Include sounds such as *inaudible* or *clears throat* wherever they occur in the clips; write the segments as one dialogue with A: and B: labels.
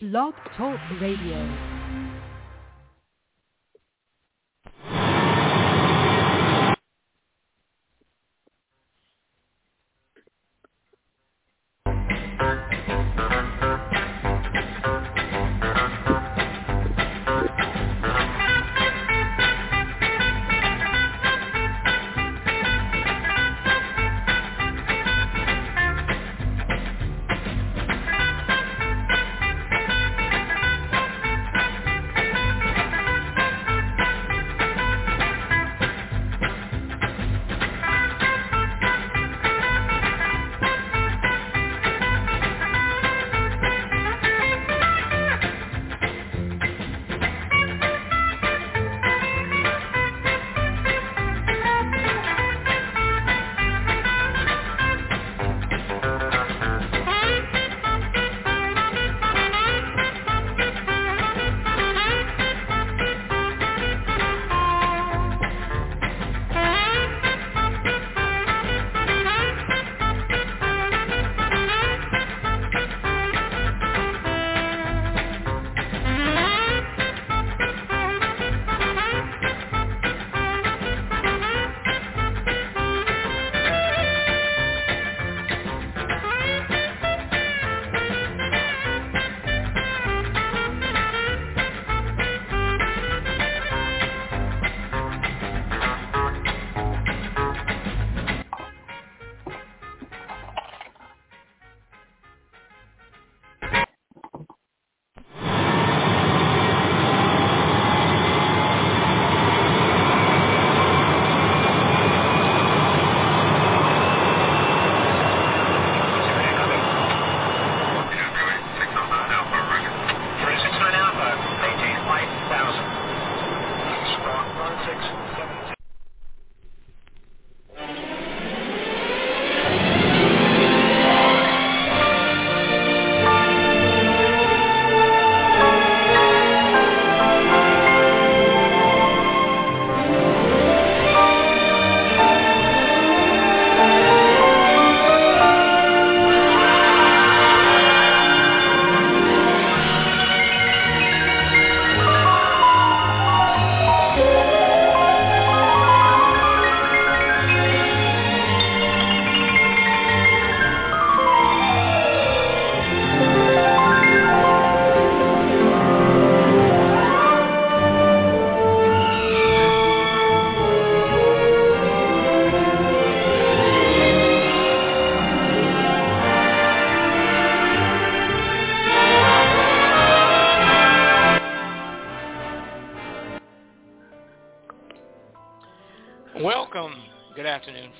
A: Blog Talk Radio.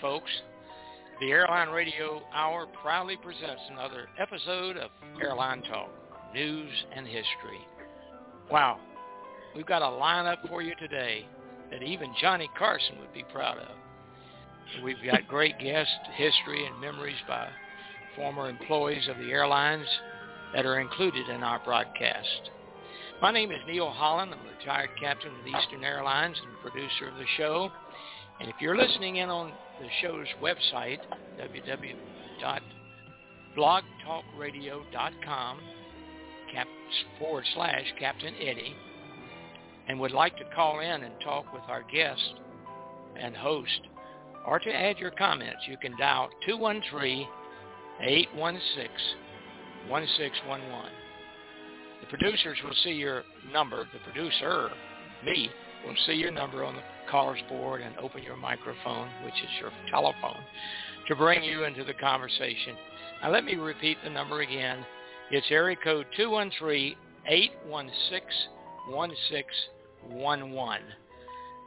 B: Folks. The Airline Radio Hour proudly presents another episode of Airline Talk, News and History. Wow, we've got a lineup for you today that even Johnny Carson would be proud of. We've got great guest history and memories by former employees of the airlines that are included in our broadcast. My name is Neil Holland. I'm a retired captain of Eastern Airlines and producer of the show. And if you're listening in on the show's website, www.blogtalkradio.com cap, forward slash Captain Eddie, and would like to call in and talk with our guest and host, or to add your comments, you can dial 213-816-1611. The producers will see your number, the producer, me, will see your number on the caller's board and open your microphone, which is your telephone, to bring you into the conversation. Now let me repeat the number again. It's area code 213-816-1611.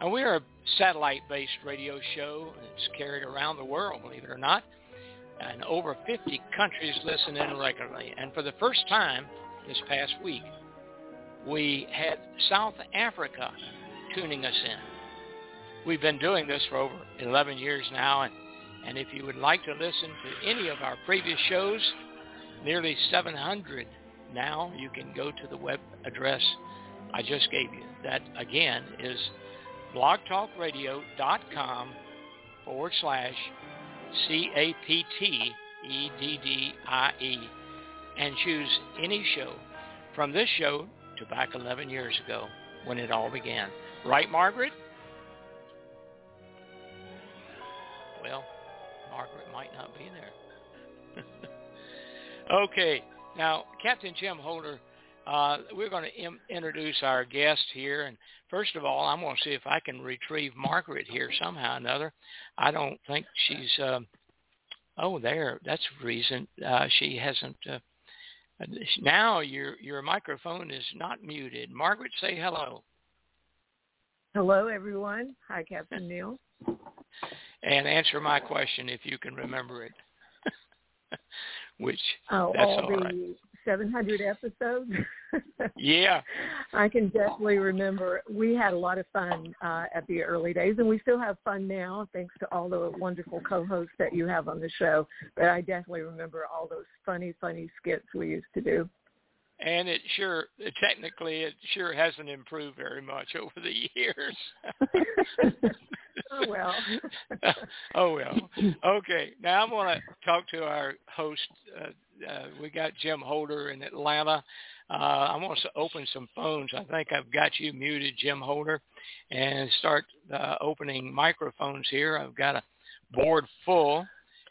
B: And we are a satellite-based radio show. It's carried around the world, believe it or not. And over 50 countries listen in regularly. And for the first time this past week, we had South Africa tuning us in. We've been doing this for over 11 years now, and, and if you would like to listen to any of our previous shows, nearly 700 now, you can go to the web address I just gave you. That, again, is blogtalkradio.com forward slash C-A-P-T-E-D-D-I-E and choose any show from this show to back 11 years ago when it all began. Right, Margaret? Well, Margaret might not be there. *laughs* okay, now Captain Jim Holder, uh, we're going to Im- introduce our guest here, and first of all, I'm going to see if I can retrieve Margaret here somehow or another. I don't think she's. Uh, oh, there. That's the reason uh, she hasn't. Uh, now your your microphone is not muted. Margaret, say hello.
C: Hello, everyone. Hi, Captain Neil.
B: And answer my question if you can remember it. *laughs* Which
C: oh,
B: that's
C: all,
B: all
C: the
B: right.
C: 700 episodes. *laughs*
B: Yeah.
C: I can definitely remember. We had a lot of fun uh, at the early days, and we still have fun now, thanks to all the wonderful co-hosts that you have on the show. But I definitely remember all those funny, funny skits we used to do.
B: And it sure, technically, it sure hasn't improved very much *laughs* over the years.
C: oh well. *laughs*
B: oh well. Okay. Now I'm going to talk to our host. Uh, uh, we got Jim Holder in Atlanta. Uh, I'm going to open some phones. I think I've got you muted, Jim Holder, and start uh, opening microphones here. I've got a board full,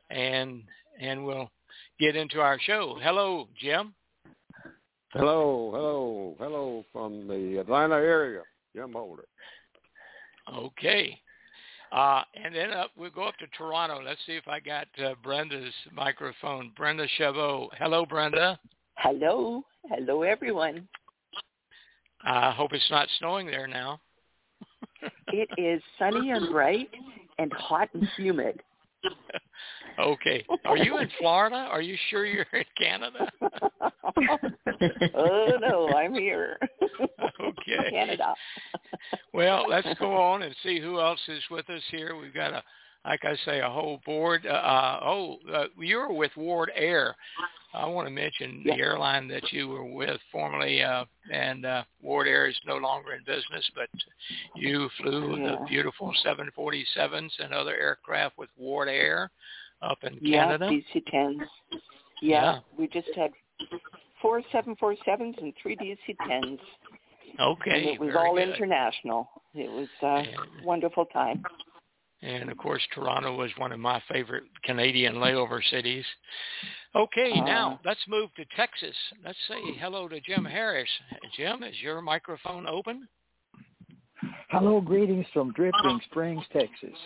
B: and and we'll get into our show. Hello, Jim.
D: Hello, hello, hello from the Atlanta area, Jim Holder.
B: Okay. Uh, and then up, we'll go up to Toronto. Let's see if I got uh, Brenda's microphone. Brenda Chavot. Hello, Brenda.
E: Hello. Hello, everyone.
B: I hope it's not snowing there now.
E: It is sunny and bright and hot and humid. *laughs*
B: okay. Are you in Florida? Are you sure you're in Canada?
E: oh, no, I'm here.
B: okay.
E: Canada.
B: well, let's go on and see who else is with us here. We've got a, like I say, a whole board. Uh, uh, oh, uh, you're with Wardair. I want to mention the airline that you were with formerly, uh, and uh, Wardair is no longer in business, but you flew
E: Yeah.
B: the beautiful 747s and other aircraft with Wardair up in
E: Yeah,
B: Canada.
E: DC-10s. Yeah,
B: Yeah.
E: we just had four 747s and three DC-10s.
B: Okay,
E: and it was all
B: good.
E: international. It was a
B: And-
E: wonderful time.
B: And of course, Toronto was one of my favorite Canadian layover cities. Okay,
E: Uh,
B: now let's move to Texas. Let's say hello to Jim Harris. Jim, is your microphone open?
F: Hello, greetings from Dripping Springs, Texas.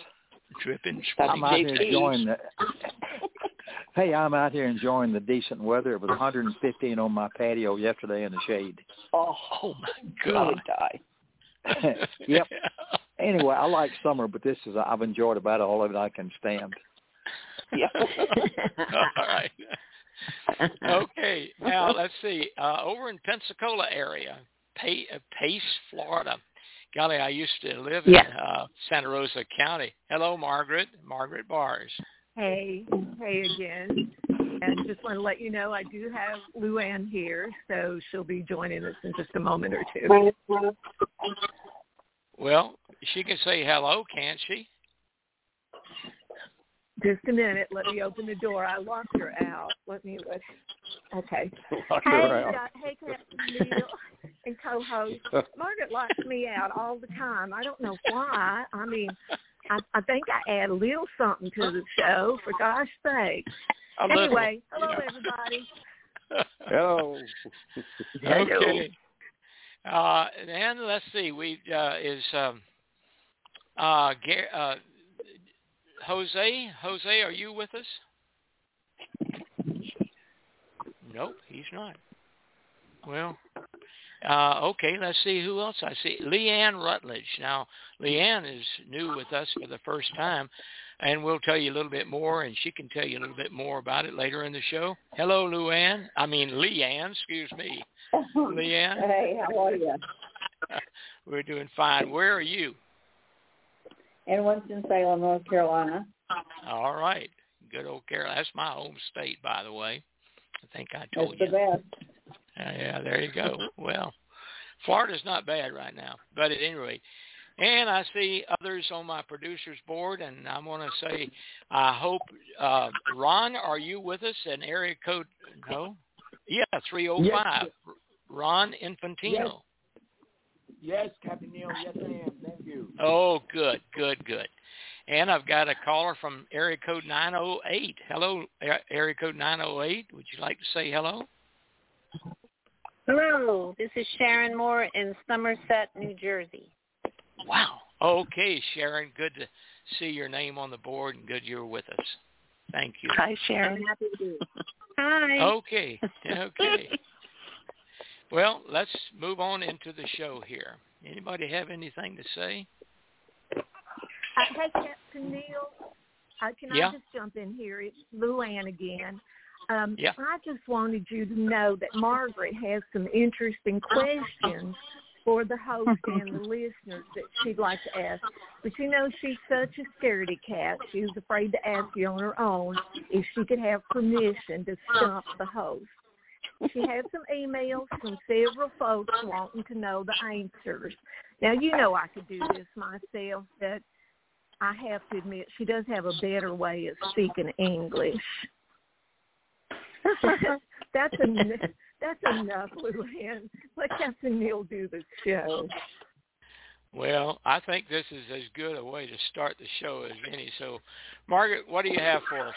B: Dripping
E: That's
F: I'm out here enjoying the. *laughs* hey, I'm out here enjoying the decent weather. It was 115 on my patio yesterday in the shade.
E: Oh,
B: my
E: I
B: God.
E: Would *laughs* die.
F: yep. Anyway, I like *laughs* summer, but this is I've enjoyed about all of it I can stand.
E: Yeah. *laughs*
B: All right. Okay, now let's see. Uh, over in Pensacola area, Pace, uh, Pace, Florida. Golly, I used to live
C: Yeah.
B: in uh, Santa Rosa County. Hello, Margaret. Margaret Bars.
C: Hey, hey again. And just want to let you know I do have Luann here, so she'll be joining us in just a moment or two.
B: Well, she can say hello, can't she?
C: Just a minute. Let me open the door. I locked her out. Let me let. Okay.
F: Lock
C: Hey,
F: out.
C: uh, hey, Captain Neil and co-host. *laughs* Margaret locks me out all the time. I don't know why. I mean, I, I think I add a little something to the show. For gosh sake.
B: A little,
C: Anyway, hello
B: yeah.
C: everybody. *laughs*
D: Hello.
B: Okay. Uh, and let's see. We uh, is um, uh, Gar- uh, Jose. Jose, are you with us? Nope, he's not. Well, uh, okay. Let's see who else I see. Leanne Rutledge. Now, Leanne is new with us for the first time, and we'll tell you a little bit more, and she can tell you a little bit more about it later in the show. Hello, Luann. I mean, Leanne. Excuse me. *laughs* Leanne.
G: Hey, how are you? *laughs*
B: We're doing fine. Where are you?
G: In Winston-Salem, North Carolina.
B: All right. Good old Carolina. That's my home state, by the way. I think I told
G: It's
B: told
G: the
B: you.
G: best.
B: Uh, yeah, there you go. Well, Florida's not bad right now, but at any rate. And I see others on my producer's board, and I want to say, I hope, uh, Ron, are you with us? An area code, no? Yeah, 305. Ron, Ron Infantino.
H: Yes, Captain Neil. Yes, I am. Thank you.
B: Oh, good, good, good. And I've got a caller from area code 908. Hello, area code 908. Would you like to say hello?
I: Hello, this is Sharon Moore in Somerset, New Jersey.
B: Wow. Okay, Sharon. Good to see your name on the board and good you're with us. Thank you.
E: Hi, Sharon.
I: I'm happy to be. *laughs* Hi.
B: Okay. Okay. *laughs* well, let's move on into the show here. Anybody have anything to say?
C: Uh, hey, Captain Neil, uh, can
B: Yeah.
C: I just jump in here? It's Luann again. Um,
B: Yeah.
C: I just wanted you to know that Margaret has some interesting questions for the host *laughs* and the listeners that she'd like to ask. But you know, she's such a scaredy cat. She was afraid to ask you on her own if she could have permission to stump the host. She had some emails from several folks wanting to know the answers. Now, you know I could do this myself, but I have to admit she does have a better way of speaking English. *laughs* that's en- *laughs* that's enough, Luann. Let Captain Neil do the show.
B: Well, I think this is as good a way to start the show as any. So, Margaret, what do you have for us?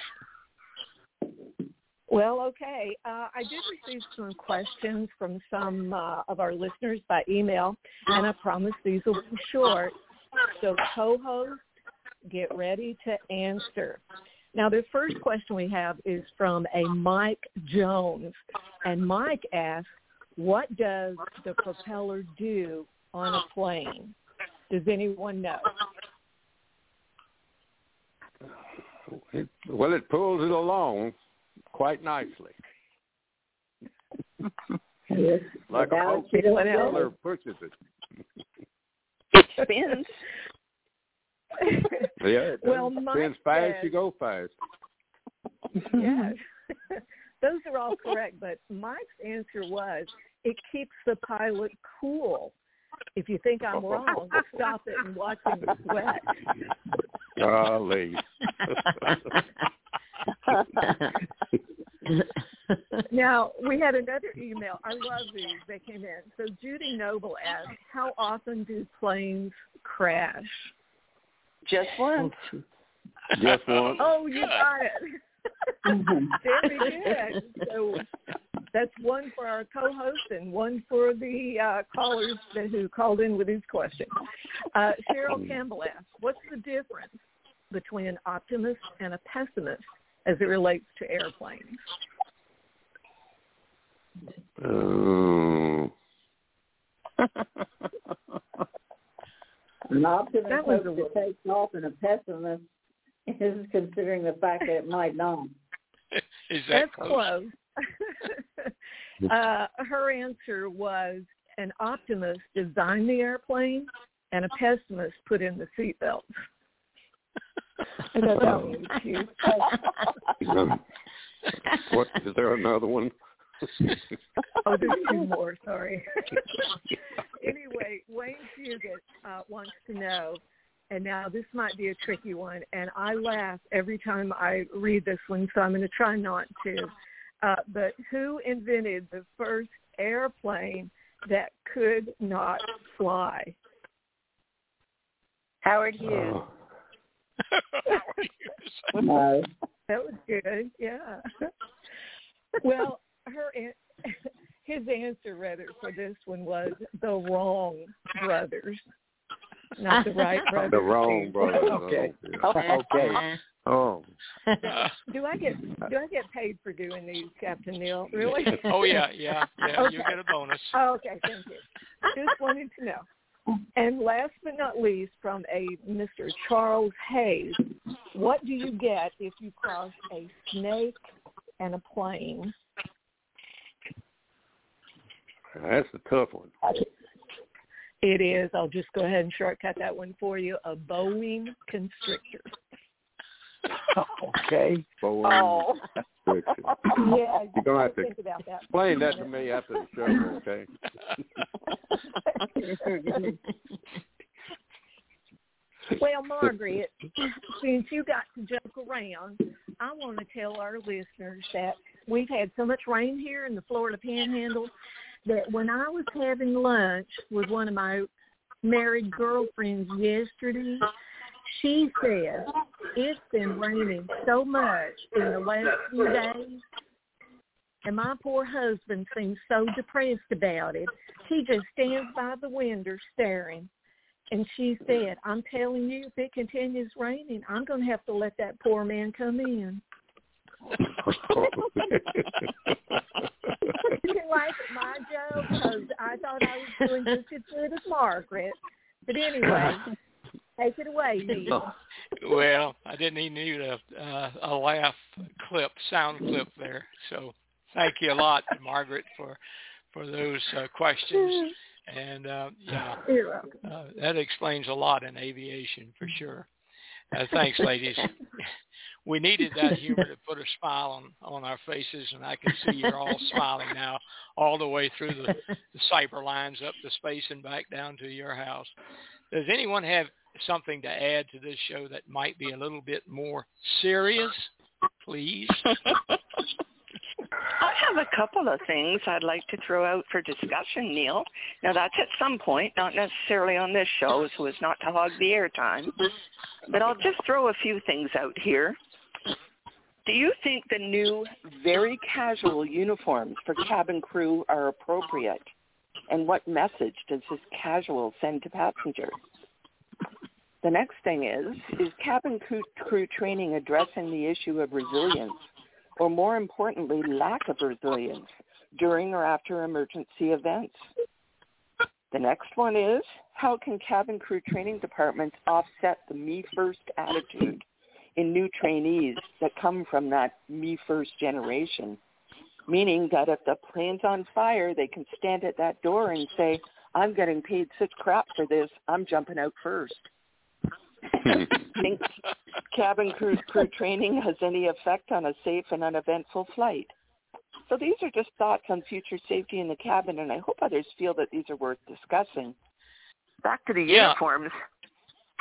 C: Well, okay. Uh, I did receive some questions from some uh, of our listeners by email, and I promise these will be short. So, co-host, get ready to answer. Now, the first question we have is from a Mike Jones, and Mike asks, "What does the propeller do on a plane?" Does anyone know?
D: It, well, it pulls it along quite nicely, like a
G: Without
D: boat propeller pushes it.
E: It spins.
D: Yeah, *laughs*
C: Well,
D: spins fast, you go fast.
C: Yes. *laughs* Those are all correct, but Mike's answer was it keeps the pilot cool. If you think I'm wrong, stop it and watch him sweat.
D: Golly. *laughs*
C: Now, we had another email. I love these. They came in. So Judy Noble asked, how often do planes crash?
E: Just once.
D: Just one.
C: Oh, you got it. *laughs* Very good. So that's one for our co-host and one for the uh, callers that, who called in with these questions. Uh, Cheryl Campbell asked, what's the difference between an optimist and a pessimist as it relates to airplanes?
D: Um, *laughs*
G: An optimist
C: That was
G: hopes it takes off, and a pessimist *laughs* is considering the fact that it might not. *laughs*
B: Is that
C: That's close. *laughs* uh, her answer was an optimist designed the airplane and a pessimist put in the seatbelts. I thought that one was cute.
D: um, what is there another one?
C: Oh, there's two more. Sorry. *laughs* anyway, Wayne Fugit uh, wants to know, and now this might be a tricky one, and I laugh every time I read this one, so I'm going to try not to. Uh, but who invented the first airplane that could not fly?
E: Howard Hughes.
D: Oh, *laughs*
G: No.
C: That was good. Yeah. *laughs* well, her *laughs* his answer rather for this one was the wrong brothers, not the right *laughs* brothers.
D: the wrong brothers.
F: Okay. *laughs*
D: Oh,
F: Okay.
D: Oh,
C: Do I get do I get paid for doing these, Captain Neil? Really?
B: oh yeah, yeah, yeah. You get a bonus.
C: Oh, okay, thank you. Just wanted to know. And last but not least, from a Mr. Charles Hayes, what do you get if you cross a snake and a plane?
D: Uh, that's a tough one.
C: It is. I'll just go ahead and shortcut that one for you. A Boeing constrictor.
F: Okay.
D: Boeing
E: Oh.
D: constriction. *laughs*
C: Yeah,
D: You're gonna have to
C: think about that.
D: Explain that to me after the show, okay? *laughs*
C: Well, Margaret, since you got to joke around, I want to tell our listeners that we've had so much rain here in the Florida Panhandle that when I was having lunch with one of my married girlfriends yesterday, she said it's been raining so much in the last few days, and my poor husband seems so depressed about it. He just stands by the window staring. And she said, I'm telling you, if it continues raining, I'm going to have to let that poor man come in. You at my joke because I thought I was doing just as good as Margaret. But anyway, take it away, Neil.
B: well, I didn't even need a uh, a laugh clip, sound clip there. So thank you a lot, Margaret, for for those uh, questions. And uh, yeah, uh, that explains a lot in aviation for sure. Uh, thanks, ladies. we needed that humor to put a smile on on our faces, and I can see you're all *laughs* smiling now, all the way through the, the cyber lines up the space and back down to your house. Does anyone have something to add to this show that might be a little bit more serious? Please. *laughs*
E: I have a couple of things I'd like to throw out for discussion, Neil. Now that's at some point, not necessarily on this show, so as not to hog the airtime. But I'll just throw a few things out here. Do you think the new very casual uniforms for cabin crew are appropriate? And what message does this casual send to passengers? The next thing is, is cabin crew, crew training addressing the issue of resilience or more importantly, lack of resilience during or after emergency events. The next one is, how can cabin crew training departments offset the me first attitude in new trainees that come from that me first generation? Meaning that if the plane's on fire, they can stand at that door and say, I'm getting paid such crap for this, I'm jumping out first. *laughs* Think cabin crew crew training has any effect on a safe and uneventful flight? So these are just thoughts on future safety in the cabin, and I hope others feel that these are worth discussing. Back to the
B: Yeah.
E: uniforms.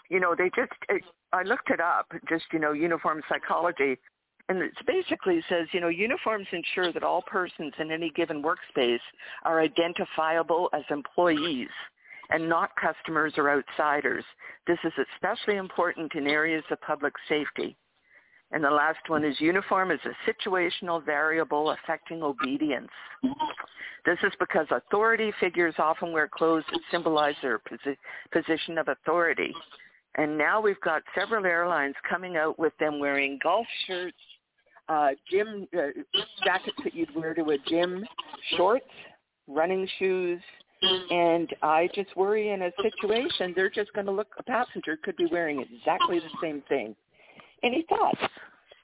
E: You know, they just, I looked it up, just, you know, uniform psychology, and it basically says, you know, uniforms ensure that all persons in any given workspace are identifiable as employees and not customers or outsiders. This is especially important in areas of public safety. And the last one is uniform is a situational variable affecting obedience. This is because authority figures often wear clothes that symbolize their posi- position of authority. And now we've got several airlines coming out with them wearing golf shirts, uh, gym uh, jackets that you'd wear to a gym, shorts, running shoes, and I just worry in a situation they're just going to look. A passenger could be wearing exactly the same thing. Any thoughts?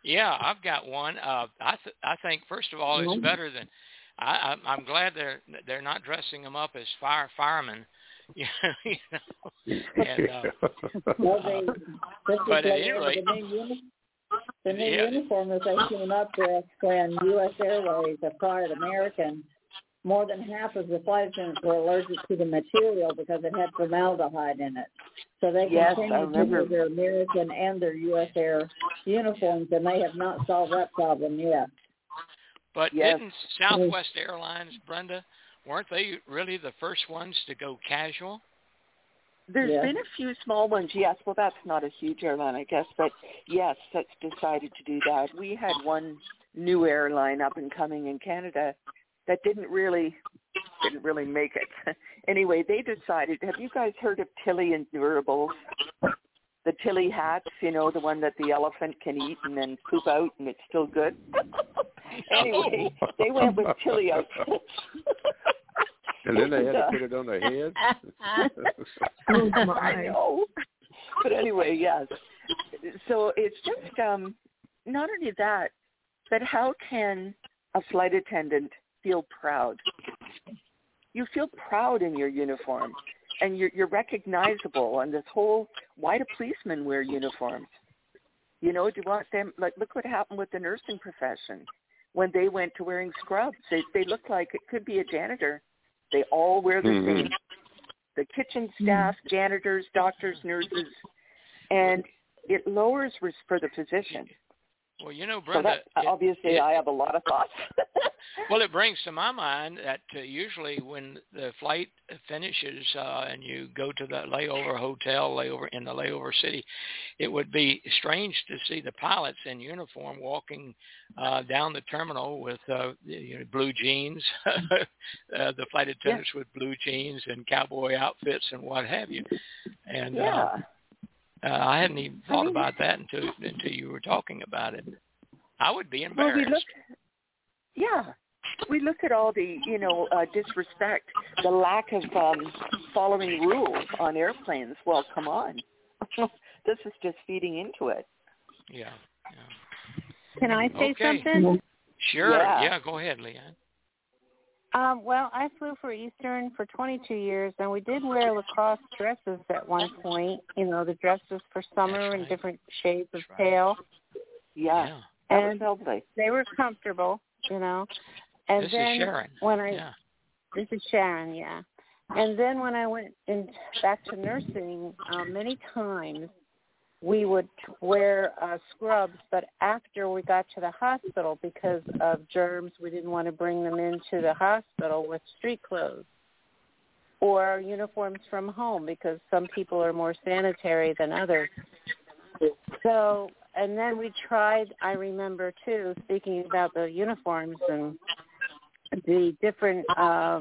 B: Yeah, I've got one. Uh, I th- I think first of all, it's
E: Mhm.
B: better than. I, I'm, I'm glad they're they're not dressing them up as fire firemen. *laughs* you know, and, uh, *laughs*
G: Well, they, this is
B: But
G: like
B: anyway-
G: the new, uni- the new
B: Yeah.
G: uniform that they came up with when U.S. Airways acquired American. More than half of the flight attendants were allergic to the material because it had formaldehyde in it. So they
E: Yes, I
G: continue to
E: remember.
G: wear their American and their U.S. Air uniforms, and they have not solved that problem yet.
B: but
E: Yes.
B: didn't Southwest Airlines, Brenda, weren't they really the first ones to go casual?
E: There's
G: Yeah.
E: been a few small ones, yes. Well, that's not a huge airline, I guess, but yes, that's decided to do that. We had one new airline up and coming in Canada that didn't really didn't really make it. *laughs* anyway, they decided. Have you guys heard of Tilley Endurables? The Tilley hats, you know, the one that the elephant can eat and then poop out, and it's still good. *laughs* anyway, they went with Tilly outfits. *laughs*
D: and then they had to
E: uh,
D: put it on their head.
C: Oh,
E: I
C: my.
E: know. But anyway, yes. So it's just um not only that, but how can a flight attendant feel proud? You feel proud in your uniform and you're you're recognizable and this whole why do policemen wear uniforms? You know, do you want them like look what happened with the nursing profession when they went to wearing scrubs. They they look like it could be a janitor. They all wear the
D: Mhm.
E: same the kitchen staff, janitors, doctors, nurses, and it lowers risk for the physician.
B: Well, you know,
E: So that,
B: it-
E: obviously,
B: it-
E: I have a lot of thoughts. *laughs*
B: well, it brings to my mind that uh, usually when the flight finishes uh, and you go to the layover hotel, layover in the layover city, it would be strange to see the pilots in uniform walking uh, down the terminal with uh, you know, blue jeans, *laughs* uh, the flight attendants with blue jeans and cowboy outfits and what have you. And
E: yeah.
B: uh, uh, I hadn't even thought about that until until you were talking about it. I would be
E: Well,
B: embarrassed.
E: we look. Yeah, we look at all the you know uh, disrespect, the lack of um, following rules on airplanes. Well, come on, *laughs* this is just feeding into it.
B: yeah. yeah.
I: Can I say
B: Okay.
I: something?
B: Sure.
E: Yeah.
B: Yeah. Go ahead, Leanne.
I: Um, well, I flew for Eastern for 22 years, and we did wear lacrosse dresses at one point. You know, the dresses for summer
B: That's
I: in different shades of
B: That's right.
I: pale,
E: Yeah, that was
I: and
E: lovely.
I: they were comfortable. You know, and
B: This
I: then
B: is Sharon.
I: when I
B: Yeah.
I: This is Sharon, yeah. And then when I went in back to nursing, um, many times we would wear uh, scrubs, but after we got to the hospital, because of germs, we didn't want to bring them into the hospital with street clothes or uniforms from home, because some people are more sanitary than others. So, and then we tried. I remember too, speaking about the uniforms and the different uh,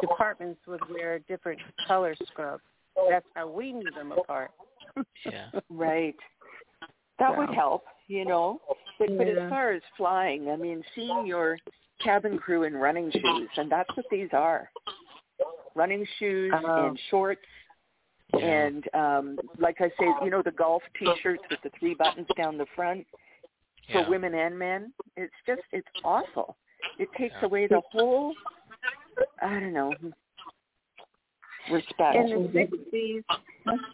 I: departments would wear different color scrubs. That's how we knew them apart.
B: Yeah. *laughs*
E: Right. That would help, you know. But, but as far as flying, I mean, seeing your cabin crew in running shoes, and that's what these are. Running shoes
I: Oh.
E: and shorts
B: Yeah.
E: and um like I say, you know the golf t-shirts with the three buttons down the front for
B: yeah.
E: women and men. It's just it's awful. It takes
B: Yeah.
E: away the whole I don't know respect.
I: In the sixties,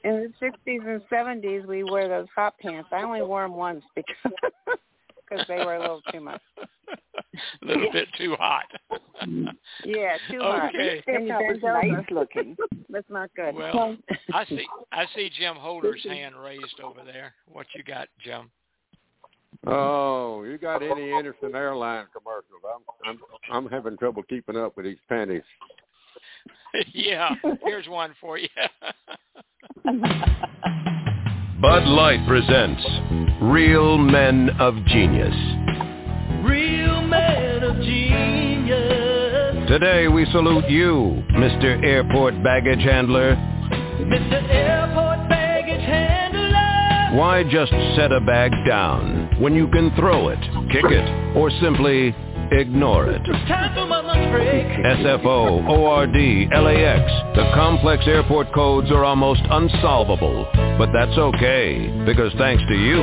I: in the sixties and seventies, we wore those hot pants. I only wore them once because *laughs* because they were a little too much.
B: a little bit too hot.
I: Yeah, too hot.
B: Okay.
I: Then you
E: that was nice looking.
I: That's not good.
B: Well, *laughs* I see. I see Jim Holder's hand raised over there. What you got, Jim?
D: Oh, you got any interest in airline commercials? I'm I'm I'm having trouble keeping up with these pennies. *laughs*
B: yeah. Here's one for you. *laughs*
J: Bud Light presents Real Men of Genius.
K: Real man of genius.
J: Today we salute you, Mr. Airport Baggage Handler.
K: Mr. Airport baggage handler.
J: Why just set a bag down when you can throw it, kick it, or simply ignore it?
K: It's time for my lunch break.
J: SFO, ORD, LAX. The complex airport codes are almost unsolvable. But that's okay, because thanks to you,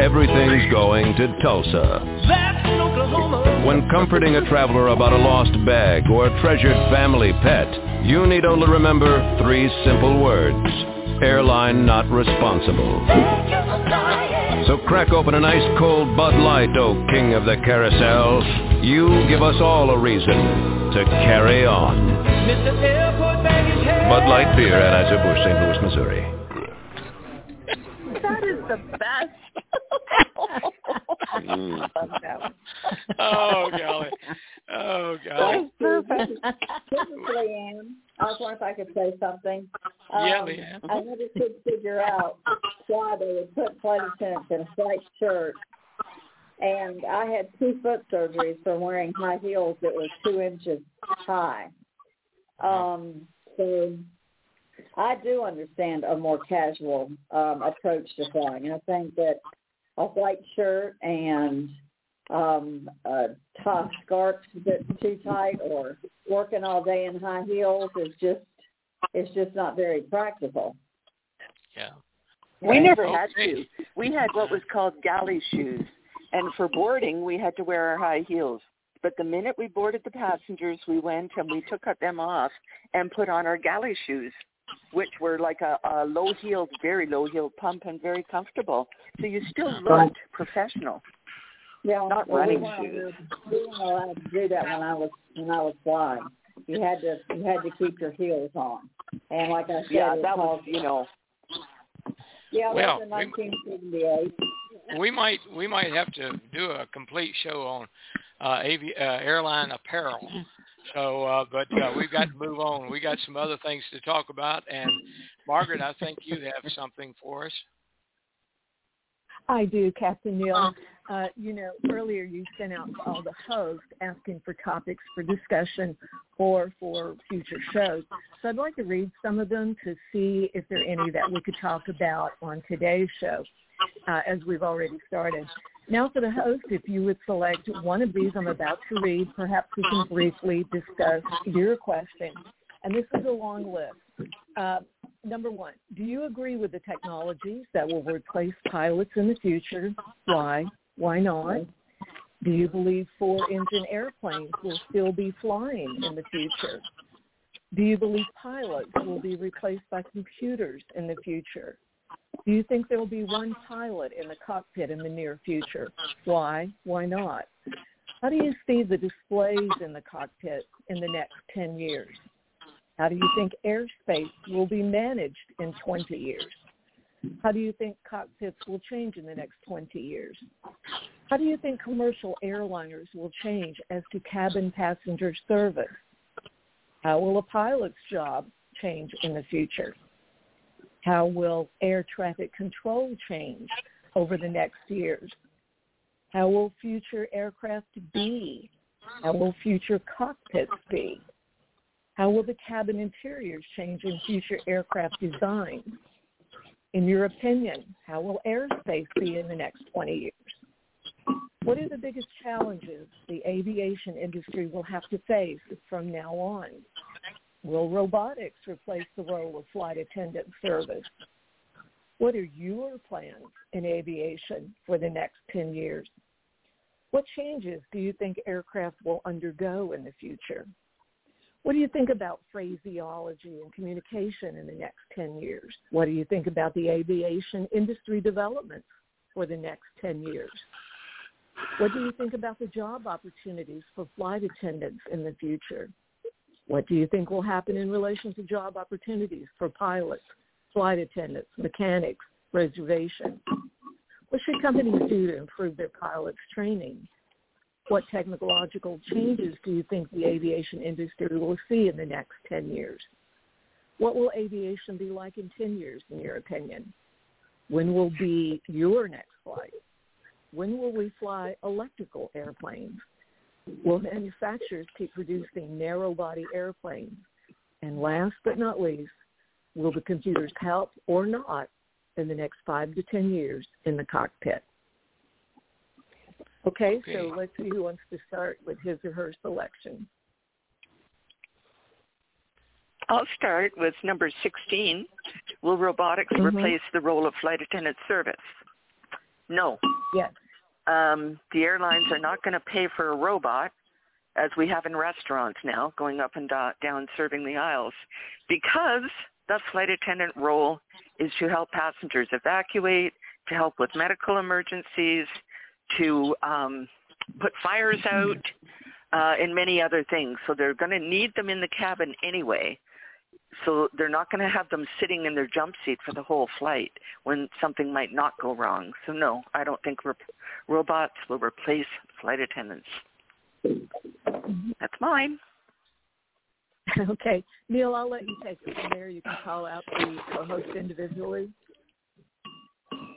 J: everything's going to Tulsa.
K: That's in Oklahoma.
J: When comforting a traveler about a lost bag or a treasured family pet, you need only remember three simple words. Airline not responsible. So crack open an ice cold Bud Light, oh king of the carousel. You give us all a reason to carry on.
K: Mr. Airport.
J: Bud Light Beer, Anheuser-Busch, St. Louis, Missouri.
E: That is the best. *laughs* *laughs*
D: Mm.
E: Love that one.
B: oh golly. Oh God.
G: Perfect. *laughs* This Leanne. I was wondering if I could say something.
B: Yeah,
G: Um,
B: Leanne.
G: I never could figure out why they would put flight attendants in a white shirt. And I had two foot surgeries from wearing high heels that were two inches high. Um, so I do understand a more casual um, approach to flying. I think that a white shirt and um a tough scarf that's too tight or working all day in high heels is just it's just not very practical.
B: Yeah.
E: We never had to. We had what was called galley shoes. And for boarding, we had to wear our high heels. But the minute we boarded the passengers, we went and we took them off and put on our galley shoes, which were like a, a low-heeled, very low-heeled pump and very comfortable. So you still looked professional.
G: Yeah,
E: Not
G: well,
E: running
G: we weren't,
E: shoes.
G: We weren't allowed to do that when I was when I was flying. You had to you had to keep your heels on. And like I said,
E: Yeah, that was,
G: called,
E: you know,
G: yeah, that
B: Well,
G: was in 1978.
B: we might we might have to do a complete show on uh, AV, uh, airline apparel. So, uh, but uh, we've got to move on. We got some other things to talk about. And Margaret, I think you have something for us.
C: I do, Captain Neil. Uh, you know, earlier you sent out all the hosts asking for topics for discussion or for future shows. So I'd like to read some of them to see if there are any that we could talk about on today's show, uh, as we've already started. Now for the host, if you would select one of these I'm about to read, perhaps we can briefly discuss your question. And this is a long list. Uh, number one, do you agree with the technologies that will replace pilots in the future? Why? Why not? Do you believe four-engine airplanes will still be flying in the future? Do you believe pilots will be replaced by computers in the future? Do you think there will be one pilot in the cockpit in the near future? Why? Why not? How do you see the displays in the cockpit in the next 10 years? How do you think airspace will be managed in 20 years? How do you think cockpits will change in the next 20 years? How do you think commercial airliners will change as to cabin passenger service? How will a pilot's job change in the future? How will air traffic control change over the next years? How will future aircraft be? How will future cockpits be? How will the cabin interiors change in future aircraft designs? In your opinion, how will airspace be in the next 20 years? What are the biggest challenges the aviation industry will have to face from now on? Will robotics replace the role of flight attendant service? What are your plans in aviation for the next 10 years? What changes do you think aircraft will undergo in the future? What do you think about phraseology and communication in the next 10 years? What do you think about the aviation industry developments for the next 10 years? What do you think about the job opportunities for flight attendants in the future? What do you think will happen in relation to job opportunities for pilots, flight attendants, mechanics, reservation? What should companies do to improve their pilots' training? What technological changes do you think the aviation industry will see in the next 10 years? What will aviation be like in 10 years, in your opinion? When will be your next flight? When will we fly electrical airplanes? Will manufacturers keep producing narrow-body airplanes? And last but not least, will the computers help or not in the next five to 10 years in the cockpit? Okay,
B: Okay.
C: so let's see who wants to start with his or her selection.
E: I'll start with number 16. Will robotics
C: Mhm.
E: replace the role of flight attendant service? No.
C: Yes.
E: Um, the airlines are not going to pay for a robot, as we have in restaurants now, going up and down serving the aisles, because the flight attendant role is to help passengers evacuate, to help with medical emergencies, to um, put fires out, uh, and many other things. So they're going to need them in the cabin anyway. So they're not going to have them sitting in their jump seat for the whole flight when something might not go wrong. So no, I don't think rep- robots will replace flight attendants. That's mine. *laughs*
C: Okay, Neil, I'll let you take it from there. You can call out the co-host individually.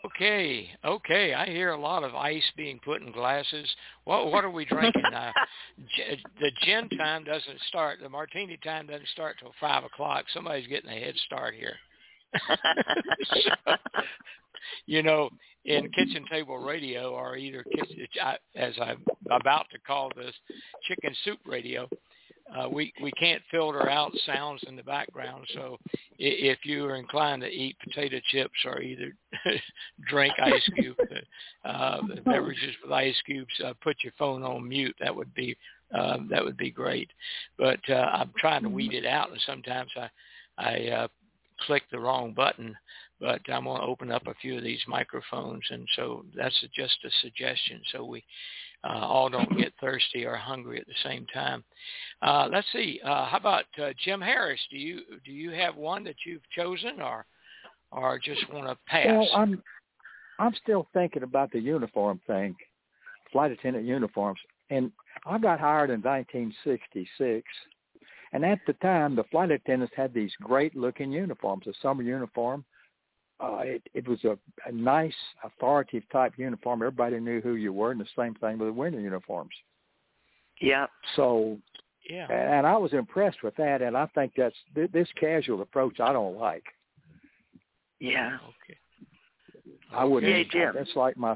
B: Okay, okay. I hear a lot of ice being put in glasses. What what are we drinking? uh, *laughs* g- the gin time doesn't start. The martini time doesn't start till five o'clock. Somebody's getting a head start here. So, *laughs* *laughs* you know, in kitchen table radio or either kitchen, as I'm about to call this, chicken soup radio, uh, we we can't filter out sounds in the background. So if you are inclined to eat potato chips or either *laughs* drink ice cube *laughs* uh, beverages with ice cubes, uh, put your phone on mute. That would be um, that would be great. But uh, I'm trying to weed it out, and sometimes I I uh, click the wrong button. But I'm going to open up a few of these microphones, and so that's just a suggestion. So we uh, all don't get thirsty or hungry at the same time. Uh, let's see. Uh, how about uh, Jim Harris? Do you do you have one that you've chosen, or or just want to pass?
F: Well, I'm I'm still thinking about the uniform thing, flight attendant uniforms. And I got hired in 1966, and at the time, the flight attendants had these great-looking uniforms, a summer uniform. Uh, it, it was a, a nice, authoritative type uniform. Everybody knew who you were, and the same thing with the winter uniforms.
E: Yeah.
F: So,
B: Yeah.
F: and I was impressed with that, and I think that's th- this casual approach I don't like.
E: Yeah.
B: Okay.
F: I wouldn't.
E: Yeah, Jim.
F: That's like my.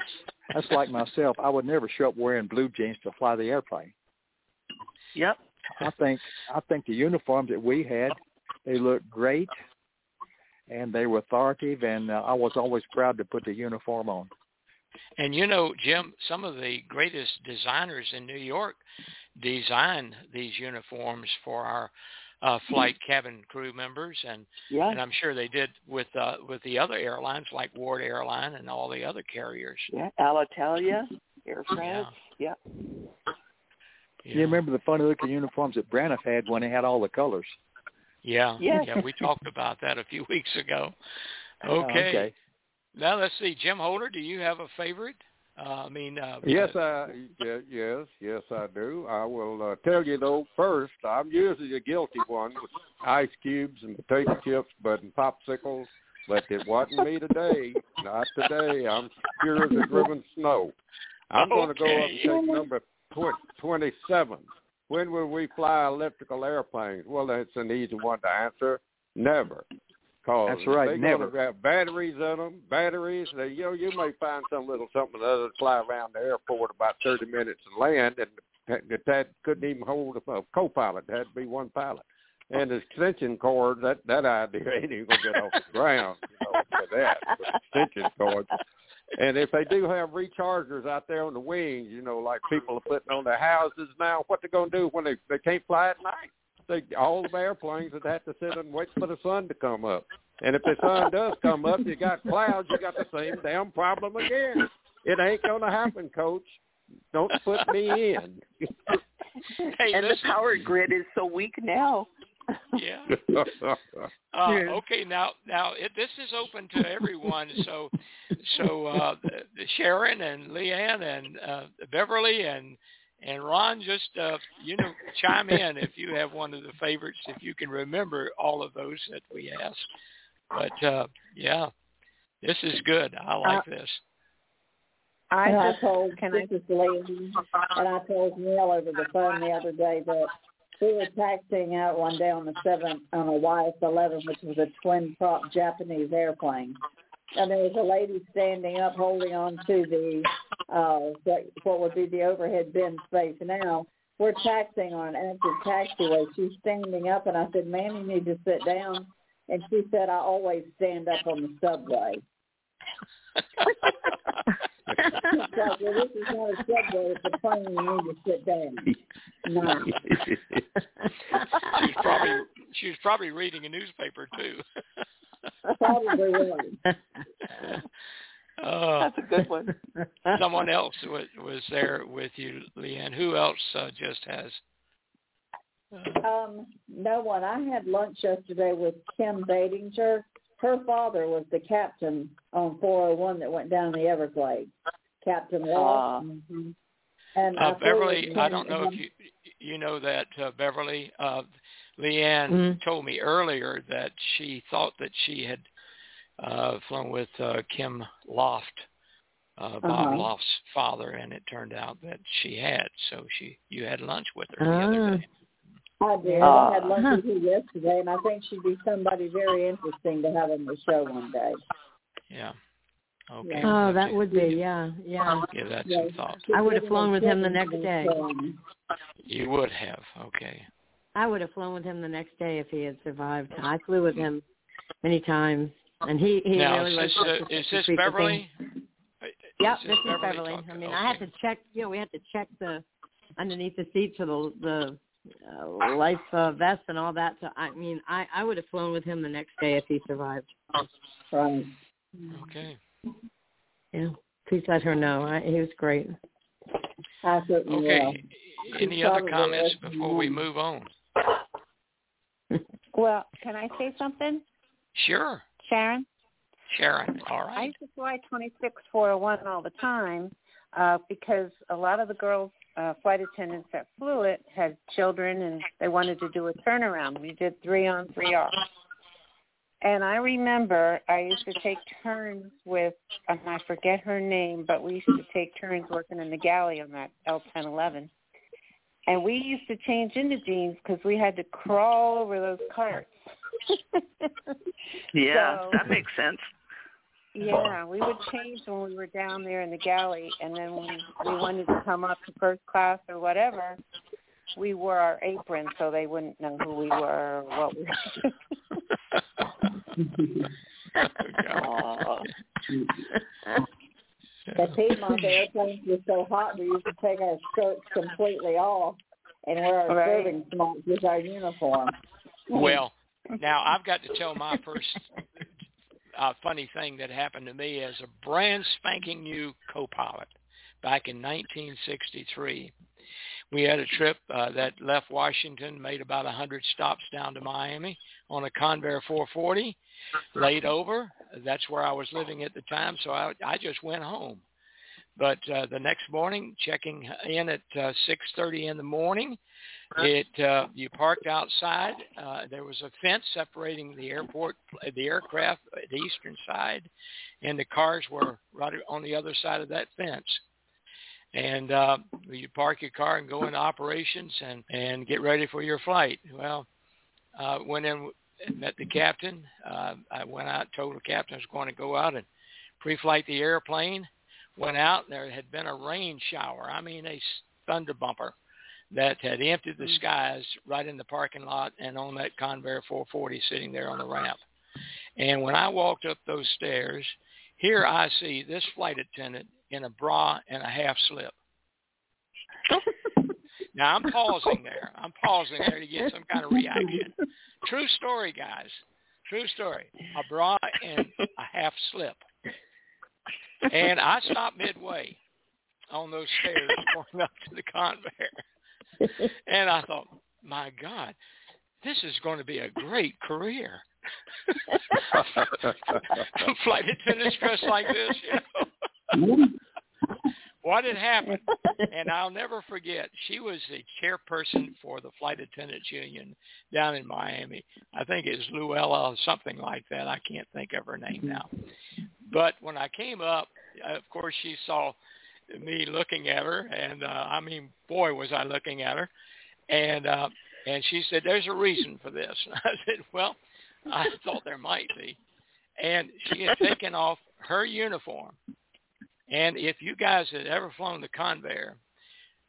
F: That's like myself. I would never show up wearing blue jeans to fly the airplane.
E: Yep.
F: I think. I think the uniforms that we had, they looked great, and they were authoritative, and uh, I was always proud to put the uniform on.
B: And you know, Jim, some of the greatest designers in New York designed these uniforms for our uh, flight cabin crew members, and
E: Yeah.
B: and I'm sure they did with uh, with the other airlines like Ward Airline and all the other carriers.
E: Yeah. Alitalia, Air France. Yeah.
F: Do you remember the funny looking uniforms that Braniff had when they had all the colors?
B: Yeah,
E: Yes.
B: yeah, we talked about that a few *laughs* weeks ago.
F: Uh, *laughs*
B: Okay.
F: okay.
B: Now let's see, Jim Holder, do you have a favorite? Uh, I mean, uh,
D: Yes,
B: uh,
D: I ye- yes yes I do. I will uh, tell you though first. I'm usually a guilty one with ice cubes and potato chips, but and popsicles. But it wasn't me today. *laughs* Not today. I'm pure as the driven snow. I'm going to go up and take number tw- 27. When will we fly electrical airplanes? Well, that's an easy one to answer. Never. Cause
F: That's right,
D: They're
F: never.
D: to have batteries in them. Batteries. They, you know, you may find some little something or other fly around the airport about 30 minutes and land, and that, that couldn't even hold a, a co-pilot. It had to be one pilot. And the extension cord, that that idea *laughs* ain't even gonna get off the ground, you know, for that. Extension cords. And if they do have rechargers out there on the wings, you know, like people are putting on their houses now, what they gonna do when they they can't fly at night? They all the airplanes would have to sit and wait for the sun to come up. And if the sun does come up, you got clouds, you got the same damn problem again. It ain't gonna happen, Coach. Don't put me in.
B: hey,
E: and the power grid is so weak now.
B: Yeah. *laughs* Uh, okay, now now it, this is open to everyone. So so uh, the, the Sharon and Leanne and uh, Beverly and and Ron, just uh, you know, chime in if you have one of the favorites, if you can remember all of those that we asked. But uh, yeah, this is good. I like this.
G: I
I: I
G: and
I: just-
G: I told
I: can I-
G: this is Lee, and I told Neil over the phone the other day that we were taxiing out one day on the seven on a YS-11, which was a twin prop Japanese airplane, and there was a lady standing up holding on to the uh what, what would be the overhead bin space. Now we're taxiing on an active taxiway. She's standing up, and I said, "Ma'am, you need to sit down." And she said, "I always stand up on the subway." *laughs* It's like, well, this is not a subway, it's a plane, you need to sit down. No.
B: She's probably she was probably reading a newspaper too. *laughs*
G: Probably was.
B: Uh,
E: That's a good one.
B: someone else was, was there with you, Leanne. Who else uh, just has? Uh,
G: Um, no one. I had lunch yesterday with Kim Badinger. Her father was the captain on 401 that went down the Everglades, Captain Ross. Mhm. And
B: uh,
G: I
B: Beverly, I don't know if you you know that uh, Beverly. Uh, Leanne
C: Mhm.
B: told me earlier that she thought that she had uh, flown with uh, Kim Loft, uh, Bob
G: Uh-huh.
B: Loft's father, and it turned out that she had. So she you had lunch with her the other
C: Ah.
B: day.
G: I did.
E: Ah.
G: I had lunch with her yesterday, and I think she'd be somebody very interesting to have on the show one day.
B: Yeah. Okay.
C: Oh,
B: I'll
C: that would be, yeah, yeah.
B: give that
G: Yeah.
B: some thought.
C: I would have flown with him the next day.
B: You would have. Okay.
C: I would have flown with him the next day if he had survived. I flew with him many times, and he he
B: now,
C: really was.
B: this, uh,
C: a-
B: is this
C: sweet thing.
B: Beverly?
C: Yep,
B: Is
C: this is Beverly.
B: talking?
C: I mean, I had to check. You know, we had to check the underneath the seat for the the uh, life uh, vest and all that. So I mean, I I would have flown with him the next day if he survived.
G: Right.
B: Okay.
C: Yeah, please let her know. I, he was great.
G: I certainly will.
B: Okay. Any other comments before we move on? *laughs*
I: Well, can I say something,
B: Sure.
I: Sharon?
B: Sharon, all
I: I
B: right.
I: used to fly 26401 all the time uh, because a lot of the girls, uh, flight attendants that flew it, had children and they wanted to do a turnaround. We did three on, three off. And I remember I used to take turns with, um, I forget her name, but we used to take turns working in the galley on that L1011. And we used to change into jeans because we had to crawl over those carts. *laughs*
E: Yeah,
I: So-
E: that makes sense.
I: Yeah, we would change when we were down there in the galley, and then when we wanted to come up to first class or whatever, we wore our aprons so they wouldn't know who we were or what we
B: Oh,
G: The Piedmont airplanes were so hot we used to take our skirts completely off and wear our
I: Right.
G: serving smocks as our uniform.
B: Well, *laughs* now I've got to tell my first uh, funny thing that happened to me as a brand spanking new co-pilot back in 1963. We had a trip uh, that left Washington, made about 100 stops down to Miami on a Convair 440, laid over. That's where I was living at the time, so I, I just went home. But uh, the next morning, checking in at uh, 6:30 in the morning, it uh, you parked outside. Uh, there was a fence separating the airport, the aircraft, uh, the eastern side, and the cars were right on the other side of that fence. And uh, you park your car and go into operations and and get ready for your flight. Well, uh, went in and met the captain. Uh, I went out, told the captain I was going to go out and pre-flight the airplane. Went out and there had been a rain shower. I mean, a thunder bumper that had emptied the mm. skies right in the parking lot and on that Convair 440 sitting there on the ramp. And when I walked up those stairs, here I see this flight attendant in a bra and a half slip. now I'm pausing there. I'm pausing there to get some kind of reaction. True story, guys. True story. A bra and a half slip. And I stopped midway on those stairs *laughs* going up to the Convair. And I thought, my God, this is going to be a great career. *laughs* Flight attendants dressed like this, you know. *laughs* what had happened, *laughs* and I'll never forget, she was the chairperson for the Flight Attendants Union down in Miami. I think it was Luella or something like that. I can't think of her name now. But when I came up, of course, she saw me looking at her, and uh, I mean, boy, was I looking at her. And uh, and she said, "There's a reason for this." And *laughs* I said, "Well, I thought there might be." And she had taken off her uniform. And if you guys had ever flown the Convair,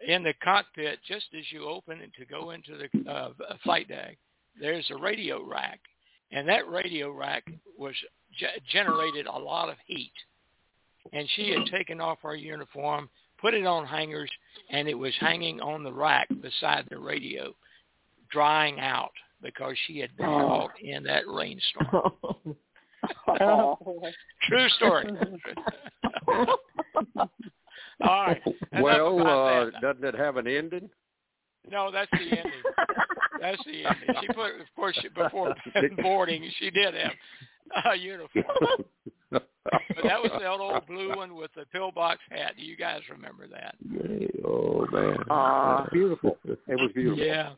B: in the cockpit, just as you open it to go into the uh, flight deck, there's a radio rack, and that radio rack was ge- generated a lot of heat. And she had taken off her uniform, put it on hangers, and it was hanging on the rack beside the radio, drying out because she had been caught in that rainstorm.
G: Oh. *laughs*
B: True story. *laughs* All right. *laughs*
D: Well, uh,
B: that.
D: doesn't it have an ending?
B: No, that's the ending. That's the ending. She put, of course, she, before *laughs* *laughs* boarding, she did have a uniform, but that was the old blue one with the pillbox hat. Do you guys remember that?
D: oh man,
E: Aw.
D: That's beautiful. It was beautiful.
B: Yeah.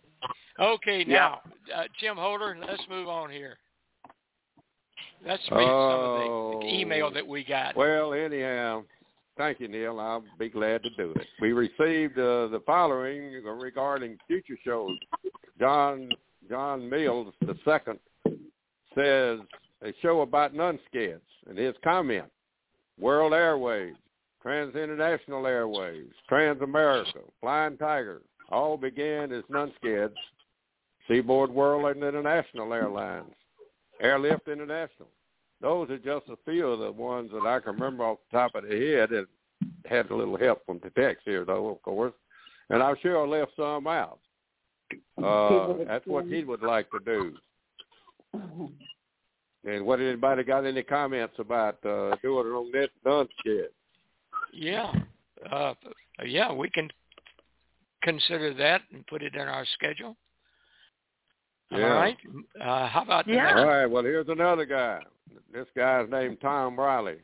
B: Okay, now uh, Jim Holder, let's move on here. Let's read some
D: Oh.
B: of the email that we got.
D: Well, anyhow, thank you, Neil. I'll be glad to do it. We received uh, the following regarding future shows. John John Mills the second says a show about nonskeds, and his comment: World Airways, Trans International Airways, Trans America, Flying Tiger, all began as nonskeds. Seaboard World and International Airlines, Airlift International. Those are just a few of the ones that I can remember off the top of the head and had a little help from the text here though, of course. And I'm sure I left some out. Uh, that's what he would like to do. And what anybody got any comments about uh, doing it on that nonsked?
B: Yeah. Uh, yeah, we can consider that and put it in our schedule.
D: Yeah.
B: All right. Uh, how about the
E: Yeah.
B: next
D: All right. Well, here's another guy. This guy's named Tom Riley.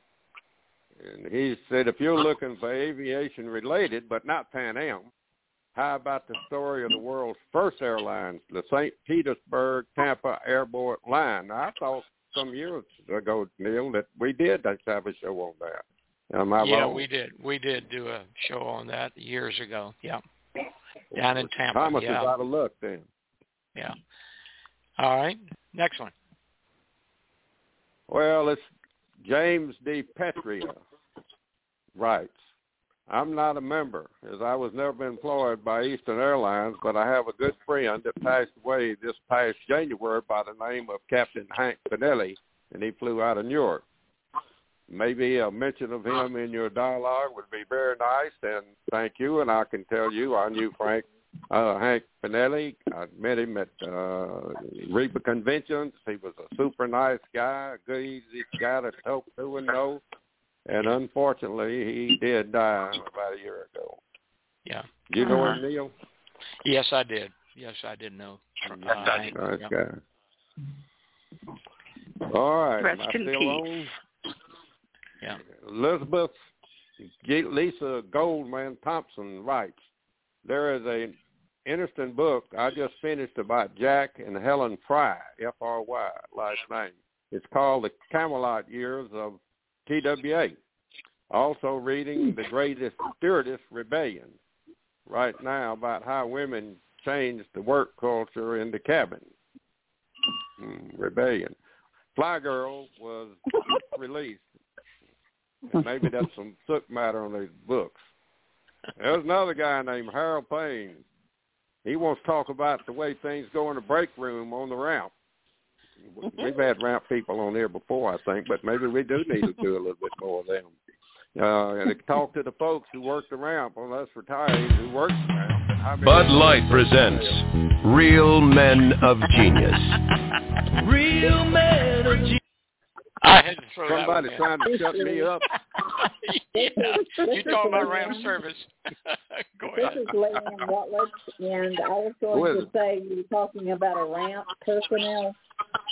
D: And he said, if you're looking for aviation related, but not Pan Am, how about the story of the world's first airline, the St. Petersburg Tampa Airboat Line? Now, I thought some years ago, Neil, that we did have a show on that. Am I
B: yeah,
D: wrong?
B: we did. We did do a show on that years ago. Yeah, down in Tampa.
D: Thomas
B: yeah.
D: is out of luck then.
B: Yeah. All right. Next one.
D: Well, it's James D. Petria writes, I'm not a member, as I was never employed by Eastern Airlines, but I have a good friend that passed away this past January by the name of Captain Hank Finelli, and he flew out of New York. Maybe a mention of him in your dialogue would be very nice, and thank you. And I can tell you, I knew Frank uh, Hank Finelli. I met him at uh, REPA conventions. He was a super nice guy, a good, easy guy to talk to and know. And unfortunately, he did die about a year ago.
B: Yeah.
D: Do you know
B: Uh-huh.
D: him, Neil?
B: Yes, I did. Yes, I did know. Uh, Hank.
D: Nice
B: Yeah.
D: guy. All right.
E: Rest
D: am I
E: in
D: still
E: peace.
D: on?
B: Yeah.
D: Elizabeth Lisa Goldman Thompson writes, there is a interesting book I just finished about Jack and Helen Fry, F-R-Y, last name. It's called The Camelot Years of TWA. Also reading The Greatest Stewardess Rebellion right now about how women changed the work culture in the cabin. Mm, rebellion. Fly Girl was released. And maybe that's some soot matter on these books. There's another guy named Harold Payne. He wants to talk about the way things go in the break room on the ramp. We've had ramp people on there before, I think, but maybe we do need to do a little bit more of them. Uh, and to talk to the folks who work the ramp, well, us retirees who work the ramp. and how
J: Bud Light presents Real Men of Genius. *laughs*
K: Real Men of G-
B: I had to throw
D: Somebody
B: that
D: trying to shut me *laughs* up. *laughs*
B: yeah. You talking about ram service? *laughs* Go
G: This
B: ahead.
G: is Leanne Rutledge, and I was going to say you were talking about a ramp personnel.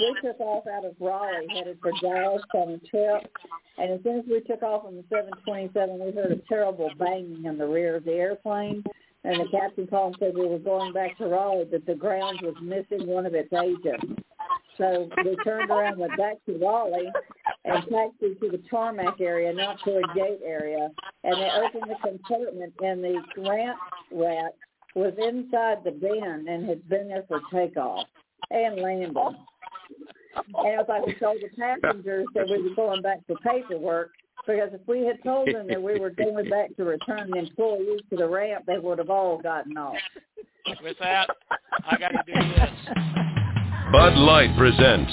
G: We took off out of Raleigh, headed for Dallas on a trip, and as soon as we took off on the 727, we heard a terrible banging in the rear of the airplane. And the captain called and said we were going back to Raleigh, but the ground was missing one of its agents. So we turned around, went back to Raleigh, and taxied to the tarmac area, not to a gate area. And they opened the compartment, and the ramp rat was inside the bin and had been there for takeoff and landing. And it was like we told the passengers that we were going back for paperwork because if we had told them that we were going back to return the employees to the ramp, they would have all gotten off.
B: With that, I got to do this.
J: Bud Light presents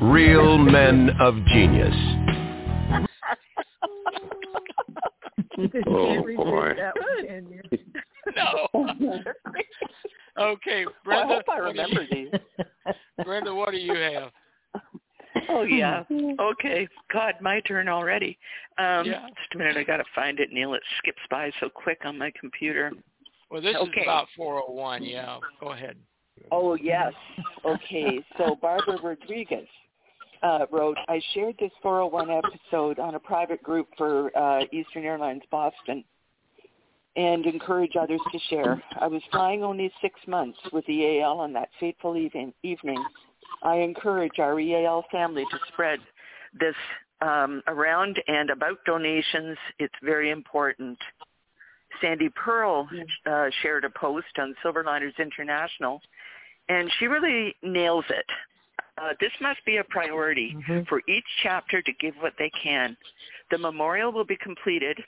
J: Real Men of Genius.
D: Oh, boy.
C: that one, can you? *laughs*
B: No. Okay,
E: Well, I
B: Brenda.
E: hope I
B: what do
E: remember
B: you-
E: these. *laughs*
B: Brenda, what do you have?
E: Oh yeah. *laughs* Okay. God, my turn already. Um
B: Yeah.
E: just a minute, I gotta find it, Neil. It skips by so quick on my computer.
B: Well, this is
E: Okay.
B: about 401. Yeah, go ahead.
E: Oh yes. Okay. So Barbara Rodriguez uh, wrote, I shared this 401 episode on a private group for uh, Eastern Airlines Boston and encourage others to share. I was flying only six months with EAL on that fateful evening. evening. I encourage our EAL family to spread this um, around and about donations. It's very important. Sandy Pearl uh, shared a post on Silverliners International, and she really nails it. Uh, this must be a priority for each chapter to give what they can. The memorial will be completed,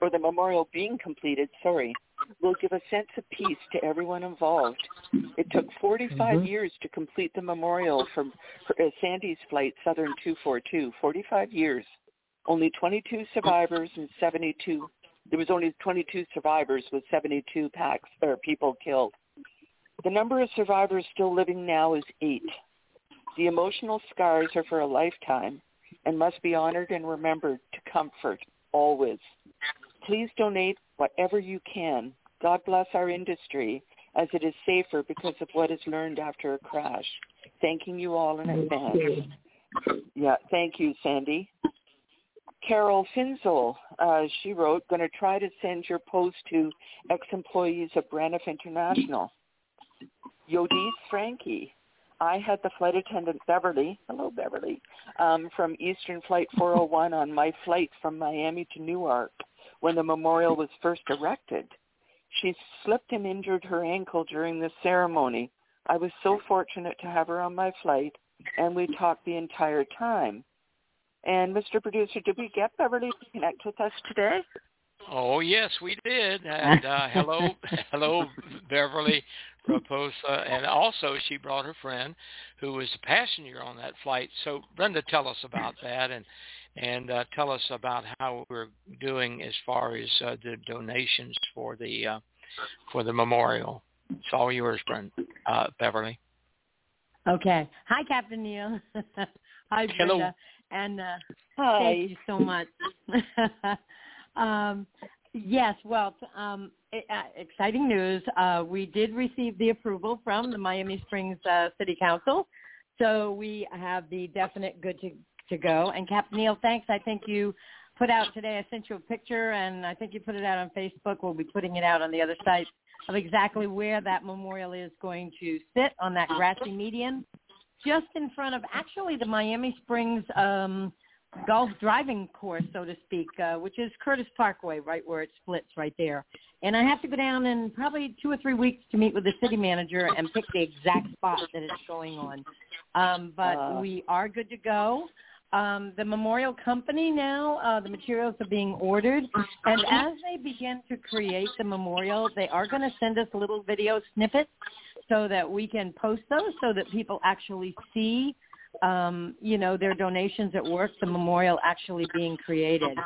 E: or the memorial being completed, sorry, will give a sense of peace to everyone involved. It took 45 years to complete the memorial for, for uh, Sandy's flight, Southern 242. 45 years. Only 22 survivors and 72. There was only 22 survivors with 72 packs or people killed. The number of survivors still living now is eight. The emotional scars are for a lifetime and must be honored and remembered to comfort always. Please donate whatever you can. God bless our industry as it is safer because of what is learned after a crash. Thanking you all in advance. Yeah, thank you, Sandy. Carol Finzel, uh, she wrote, going to try to send your post to ex-employees of Braniff International. Yodis Frankie, I had the flight attendant Beverly, hello Beverly, um, from Eastern Flight *laughs* 401 on my flight from Miami to Newark when the memorial was first erected. She slipped and injured her ankle during the ceremony. I was so fortunate to have her on my flight, and we talked the entire time. And Mr. Producer, did we get Beverly to connect with us today?
B: Oh yes, we did. And uh, *laughs* hello, hello, Beverly Raposa, and also she brought her friend, who was a passenger on that flight. So Brenda, tell us about that, and and uh, tell us about how we're doing as far as uh, the donations for the uh, for the memorial. It's all yours, Brenda, uh, Beverly.
L: Okay. Hi, Captain Neil. *laughs* Hi, Brenda.
B: Hello.
L: And uh,
E: Hi.
L: thank you so much. *laughs* um, yes, well, um, it, exciting news. Uh, we did receive the approval from the Miami Springs uh, City Council, so we have the definite good to, to go. And Captain Neil, thanks. I think you put out today. I sent you a picture, and I think you put it out on Facebook. We'll be putting it out on the other site of exactly where that memorial is going to sit on that grassy median, just in front of actually the Miami Springs um, golf driving course, so to speak, uh, which is Curtis Parkway, right where it splits right there. And I have to go down in probably two or three weeks to meet with the city manager and pick the exact spot that it's going on. Um, but
E: Uh.
L: we are good to go. Um, the memorial company now, uh, the materials are being ordered, and as they begin to create the memorial, they are going to send us little video snippets so that we can post those so that people actually see um, you know, their donations at work, the memorial actually being created.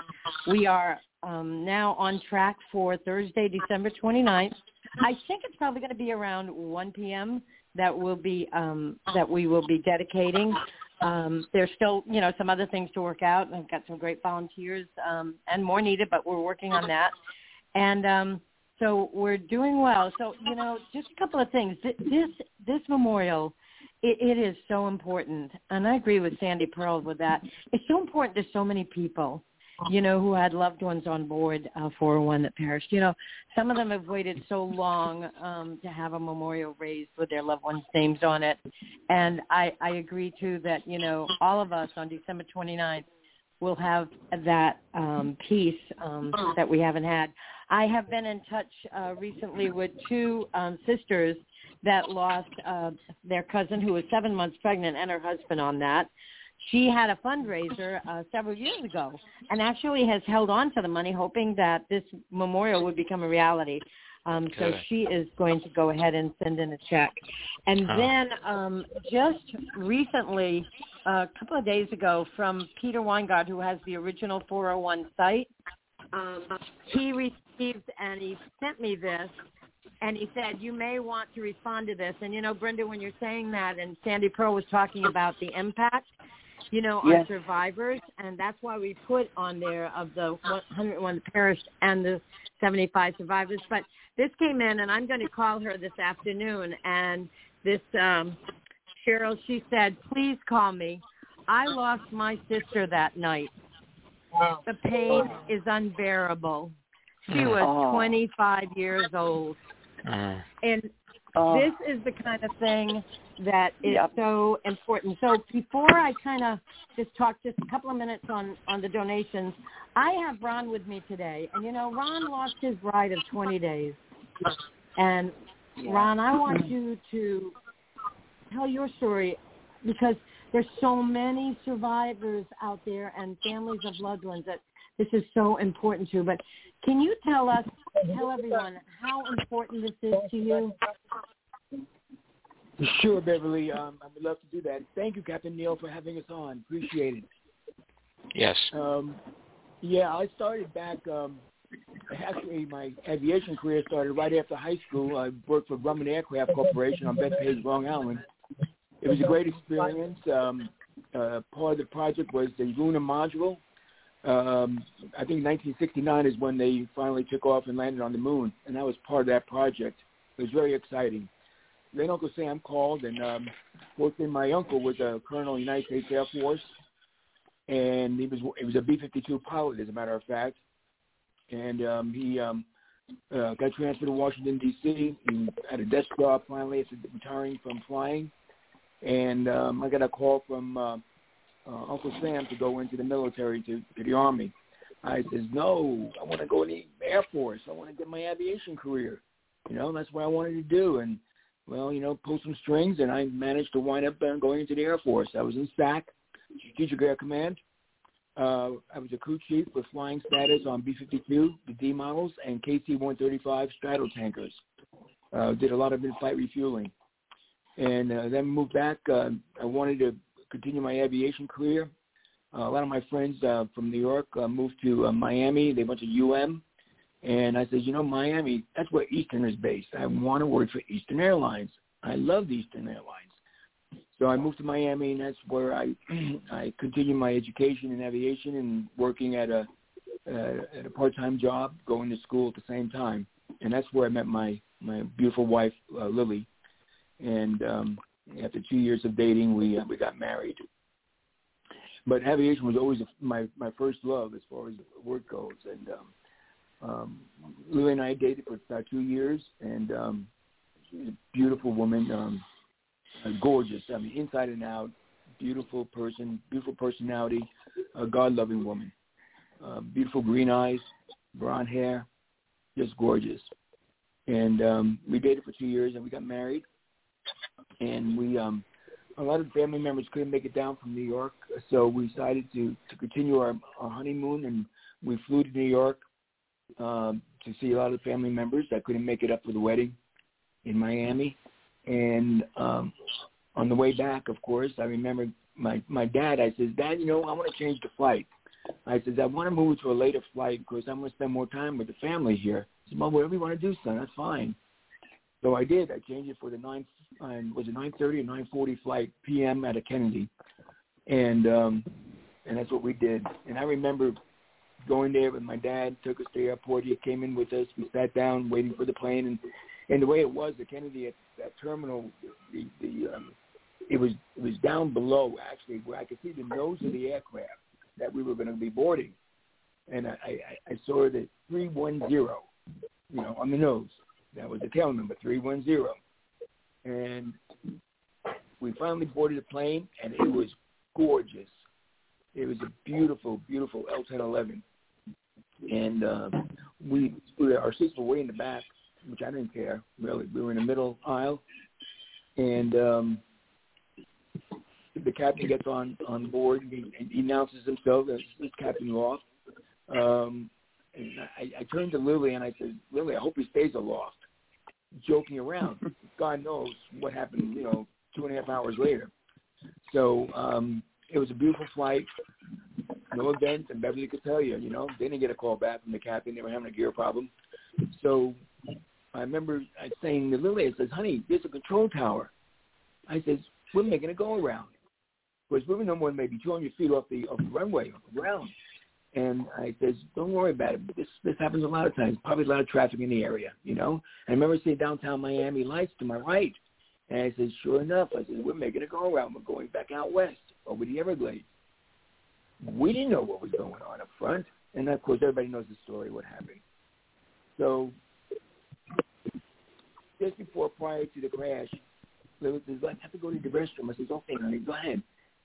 L: We are um, now on track for Thursday, December 29th. I think it's probably going to be around 1 p.m. that will be um, that we will be dedicating. Um, there's still, you know, some other things to work out. I've got some great volunteers um, and more needed, but we're working on that. And um, so we're doing well. So, you know, just a couple of things. This this memorial it, it is so important, and I agree with Sandy Pearl with that. It's so important to so many people, you know, who had loved ones on board uh, for one that perished. You know, some of them have waited so long um, to have a memorial raised with their loved ones' names on it, and I, I agree too that you know all of us on December 29th will have that um, piece um, that we haven't had. I have been in touch uh, recently with two um, sisters that lost uh, their cousin who was seven months pregnant and her husband on that. She had a fundraiser uh, several years ago and actually has held on to the money hoping that this memorial would become a reality. Um, so
B: Good.
L: she is going to go ahead and send in a check. And
B: Oh.
L: then um, just recently, a couple of days ago, from Peter Weingart, who has the original 401 site, um, he received and he sent me this and he said, you may want to respond to this. And, you know, Brenda, when you're saying that, and Sandy Pearl was talking about the impact, you know, on survivors, and that's why we put on there of the 101 that perished and the 75 survivors. But this came in, and I'm going to call her this afternoon, and this um, Cheryl, she said, please call me. I lost my sister that night. The pain is unbearable. She was
E: Oh.
L: 25 years old.
B: Uh,
L: And
E: Oh.
L: this is the kind of thing that is
E: Yep.
L: so important. So before I kind of just talk just a couple of minutes on on the donations, I have Ron with me today, and you know Ron lost his bride of 20 days, and Ron, I want you to tell your story because there's so many survivors out there and families of loved ones that this is so important to. But can you tell us, tell everyone how important this is to you?
H: Sure, Beverly. Um, I would love to do that. Thank you, Captain Neil, for having us on. Appreciate it.
B: yes.
H: Um, yeah, I started back. Um, actually, my aviation career started right after high school. I worked for Grumman Aircraft Corporation on Bethpage, Long Island. It was a great experience. Um, uh, part of the project was the lunar module. Um, I think 1969 is when they finally took off and landed on the moon, and I was part of that project. It was very exciting. then Uncle Sam called, and um, fortunately, my uncle was a colonel in United States Air Force, and he was he was a B-52 pilot, as a matter of fact, and um, he um, uh, got transferred to Washington D.C. and had a desk job finally retiring from flying, and um, I got a call from uh, uh, Uncle Sam to go into the military to, to the Army. I says, no, I want to go in the Air Force. I want to get my aviation career. You know, that's what I wanted to do. And, well, you know, pull some strings, and I managed to wind up uh, going into the Air Force. I was in SAC, Strategic Air Command. Uh, I was a crew chief with flying status on B-52, the D models, and KC-135 Stratotankers. Uh, did a lot of in-flight refueling. And uh, then moved back. Uh, I wanted to continue my aviation career. Uh, a lot of my friends uh, from New York uh, moved to uh, Miami. They went to UM. And I said, you know, Miami, that's where Eastern is based. I want to work for Eastern Airlines. I love Eastern Airlines. So I moved to Miami, and that's where I *clears throat* I continued my education in aviation and working at a uh, at a part-time job, going to school at the same time. And that's where I met my my beautiful wife, uh, Lily. And um, after two years of dating, we uh, we got married. But aviation was always my my first love as far as work goes, and um, um, Lily and I dated for about two years, and um, she's a beautiful woman, um, gorgeous. I mean, inside and out, beautiful person, beautiful personality, a God-loving woman, uh, beautiful green eyes, brown hair, just gorgeous. And um, we dated for two years, and we got married and we um a lot of family members couldn't make it down from New York, so we decided to to continue our, our honeymoon, and we flew to New York um, to see a lot of family members that couldn't make it up for the wedding in Miami. And um, on the way back, of course, I remember my my dad. I says, Dad, you know, I want to change the flight. I says, I want to move to a later flight because I'm going to spend more time with the family here. He said, Well, whatever you want to do, son, that's fine. So I did. I changed it for the nine and was it 9:30 or 9:40 flight p.m. at a Kennedy, and um, and that's what we did. And I remember going there with my dad. Took us to the airport. He came in with us. We sat down waiting for the plane, and and the way it was, the Kennedy at that terminal, the the um, it was it was down below actually where I could see the nose of the aircraft that we were going to be boarding, and I I, I saw the three one zero, you know, on the nose. That was the tail number three one zero and we finally boarded the plane, and it was gorgeous. It was a beautiful, beautiful L-1011, and uh, we, we our seats were way in the back, which I didn't care really. We were in the middle aisle, and um, the captain gets on on board. And he, and he announces himself as Captain Loft. Um, and I, I turned to Lily and I said, Lily, I hope he stays aloft joking around. God knows what happened, you know, two and a half hours later. So um, it was a beautiful flight, no events, and Beverly could tell you, you know, they didn't get a call back from the captain. They were having a gear problem. So I remember saying to Lily, I says, honey, there's a control tower. I says, we're making a go around. Because we were no more than maybe 200 feet off the, off the runway, off the ground. And I says, don't worry about it. This this happens a lot of times. Probably a lot of traffic in the area, you know. I remember seeing downtown Miami lights to my right. And I said, sure enough, I said, we're making a go around. We're going back out west over the Everglades. We didn't know what was going on up front. And of course, everybody knows the story, what happened. So just before, prior to the crash, Lily says, I have to go to the restroom. I says, okay, honey, go ahead.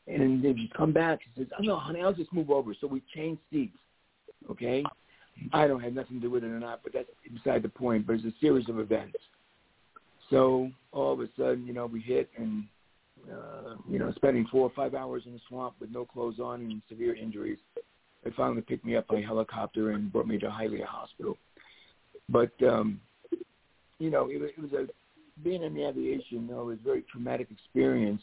H: And then you come back, he says, oh, no, honey, I'll just move over. So we changed seats, okay? I don't have nothing to do with it or not, but that's beside the point. But it's a series of events. So all of a sudden, you know, we hit and, uh, you know, spending four or five hours in the swamp with no clothes on and severe injuries. They finally picked me up by helicopter and brought me to Hialeah Hospital. But, um, you know, it, it was a, being in the aviation, you know, it was a very traumatic experience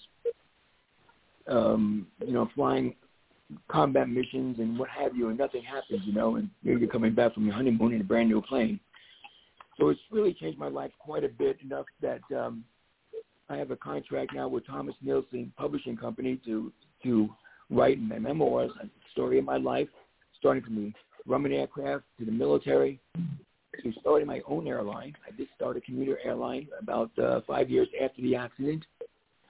H: um, you know, flying combat missions and what have you, and nothing happens, you know, and you're coming back from your honeymoon in a brand new plane. So it's really changed my life quite a bit, enough that um, I have a contract now with Thomas Nelson Publishing Company to to write my memoirs, a story of my life, starting from the Grumman aircraft to the military, to starting my own airline. I did start a commuter airline about uh, five years after the accident.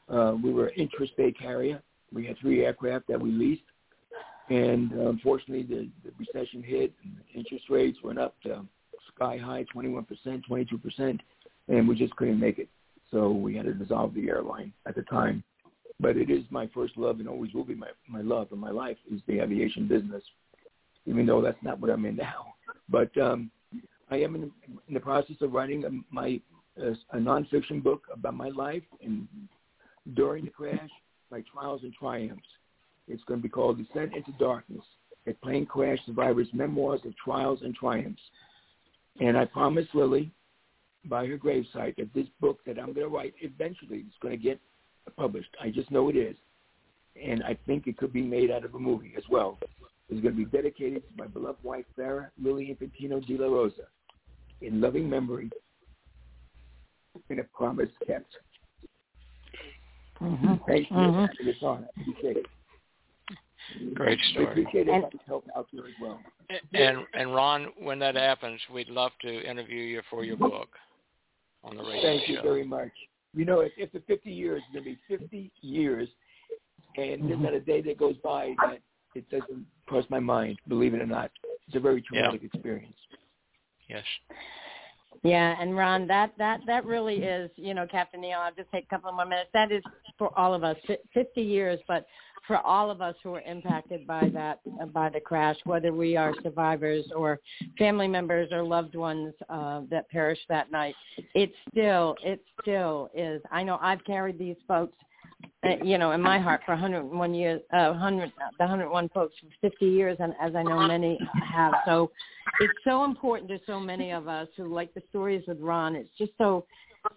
H: Uh, we were an intrastate carrier. We had three aircraft that we leased. And uh, unfortunately, the, the recession hit and interest rates went up to sky high, 21%, 22%, and we just couldn't make it. So we had to dissolve the airline at the time. But it is my first love and always will be my, my love in my life is the aviation business, even though that's not what I'm in now. But um, I am in, in the process of writing a, my a, a nonfiction book about my life and during the crash, my trials and triumphs. It's going to be called Descent into Darkness, a plane crash survivor's memoirs of trials and triumphs. And I promised Lily by her gravesite that this book that I'm going to write eventually is going to get published. I just know it is. And I think it could be made out of a movie as well. It's going to be dedicated to my beloved wife, Sarah Lily Infantino de la Rosa, in loving memory and a promise kept.
L: Mm-hmm.
H: Thank you.
L: Mm-hmm.
H: It's on. Appreciate it.
B: Great
H: I
B: story.
H: appreciate it. if help out there as well.
B: And and Ron, when that happens, we'd love to interview you for your book on the radio
H: Thank
B: show.
H: you very much. You know, if, if the 50 years, it's going to be 50 years, and there's not a day that goes by that it doesn't cross my mind, believe it or not. It's a very traumatic experience.
B: Yes.
L: Yeah, and Ron, that that that really is, you know, Captain Neil. I'll just take a couple more minutes. That is for all of us, fifty years, but for all of us who were impacted by that by the crash, whether we are survivors or family members or loved ones uh, that perished that night, it still it still is. I know I've carried these folks you know, in my heart for 101 years, uh, 100, the 101 folks for 50 years, and as I know many have. So it's so important to so many of us who like the stories with Ron. It's just so,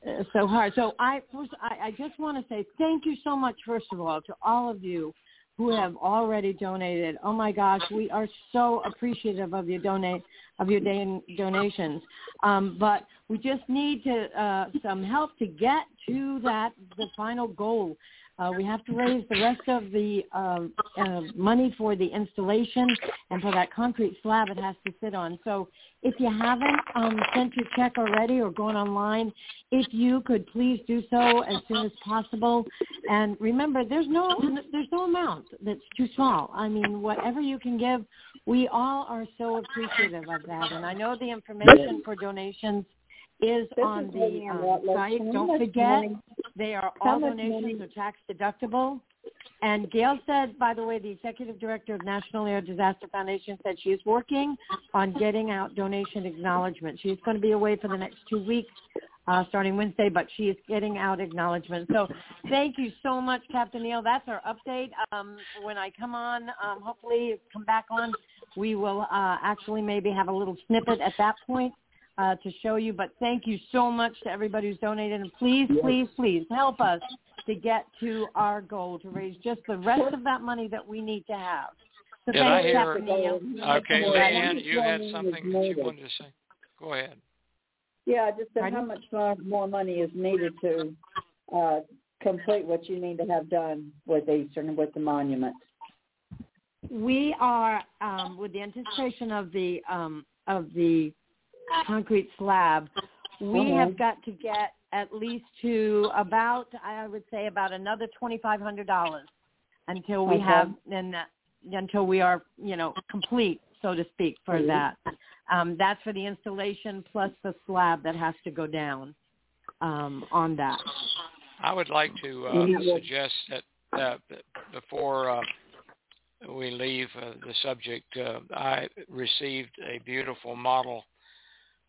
L: uh, so hard. So I, first, I, I just want to say thank you so much, first of all, to all of you who have already donated. Oh my gosh, we are so appreciative of your donate of your donations. Um, but we just need to uh, some help to get to that the final goal. Uh, we have to raise the rest of the um, uh, money for the installation and for that concrete slab it has to sit on. So if you haven't um, sent your check already or gone online, if you could please do so as soon as possible. And remember, there's no there's no amount that's too small. I mean, whatever you can give, we all are so appreciative of that. And I know the information for donations is
G: This
L: on
G: is
L: the um, site.
G: How
L: Don't forget,
G: money-
L: they are all donations
G: money-
L: are tax deductible. And Gail said, by the way, the executive director of National Air Disaster Foundation said she is working on getting out donation acknowledgement. She's going to be away for the next two weeks, uh, starting Wednesday, but she is getting out acknowledgement. So thank you so much, Captain Neil. That's our update. Um, when I come on, um, hopefully come back on, we will uh, actually maybe have a little snippet at that point uh, to show you. But thank you so much to everybody who's donated. And please, please, please help us to get to our goal to raise just the rest of that money that we need to have. So
B: Did I
L: thanks,
B: hear?
L: Captain Neil.
B: Okay,
G: More
B: Leanne, you had something that you wanted to say. Go ahead.
G: Yeah, I just said how much more, more money is needed to uh, complete what you need to have done with Eastern with the monument.
L: We are um, with the anticipation of the um, of the concrete slab. We
G: Uh-huh.
L: have got to get at least to about I would say about another twenty five hundred dollars until we
G: Okay.
L: have and that, until we are you know complete so to speak for
G: Mhm.
L: that. Um, that's for the installation plus the slab that has to go down um, on that.
B: I would like to uh,
G: Mhm.
B: suggest that uh, before uh, we leave uh, the subject, uh, I received a beautiful model,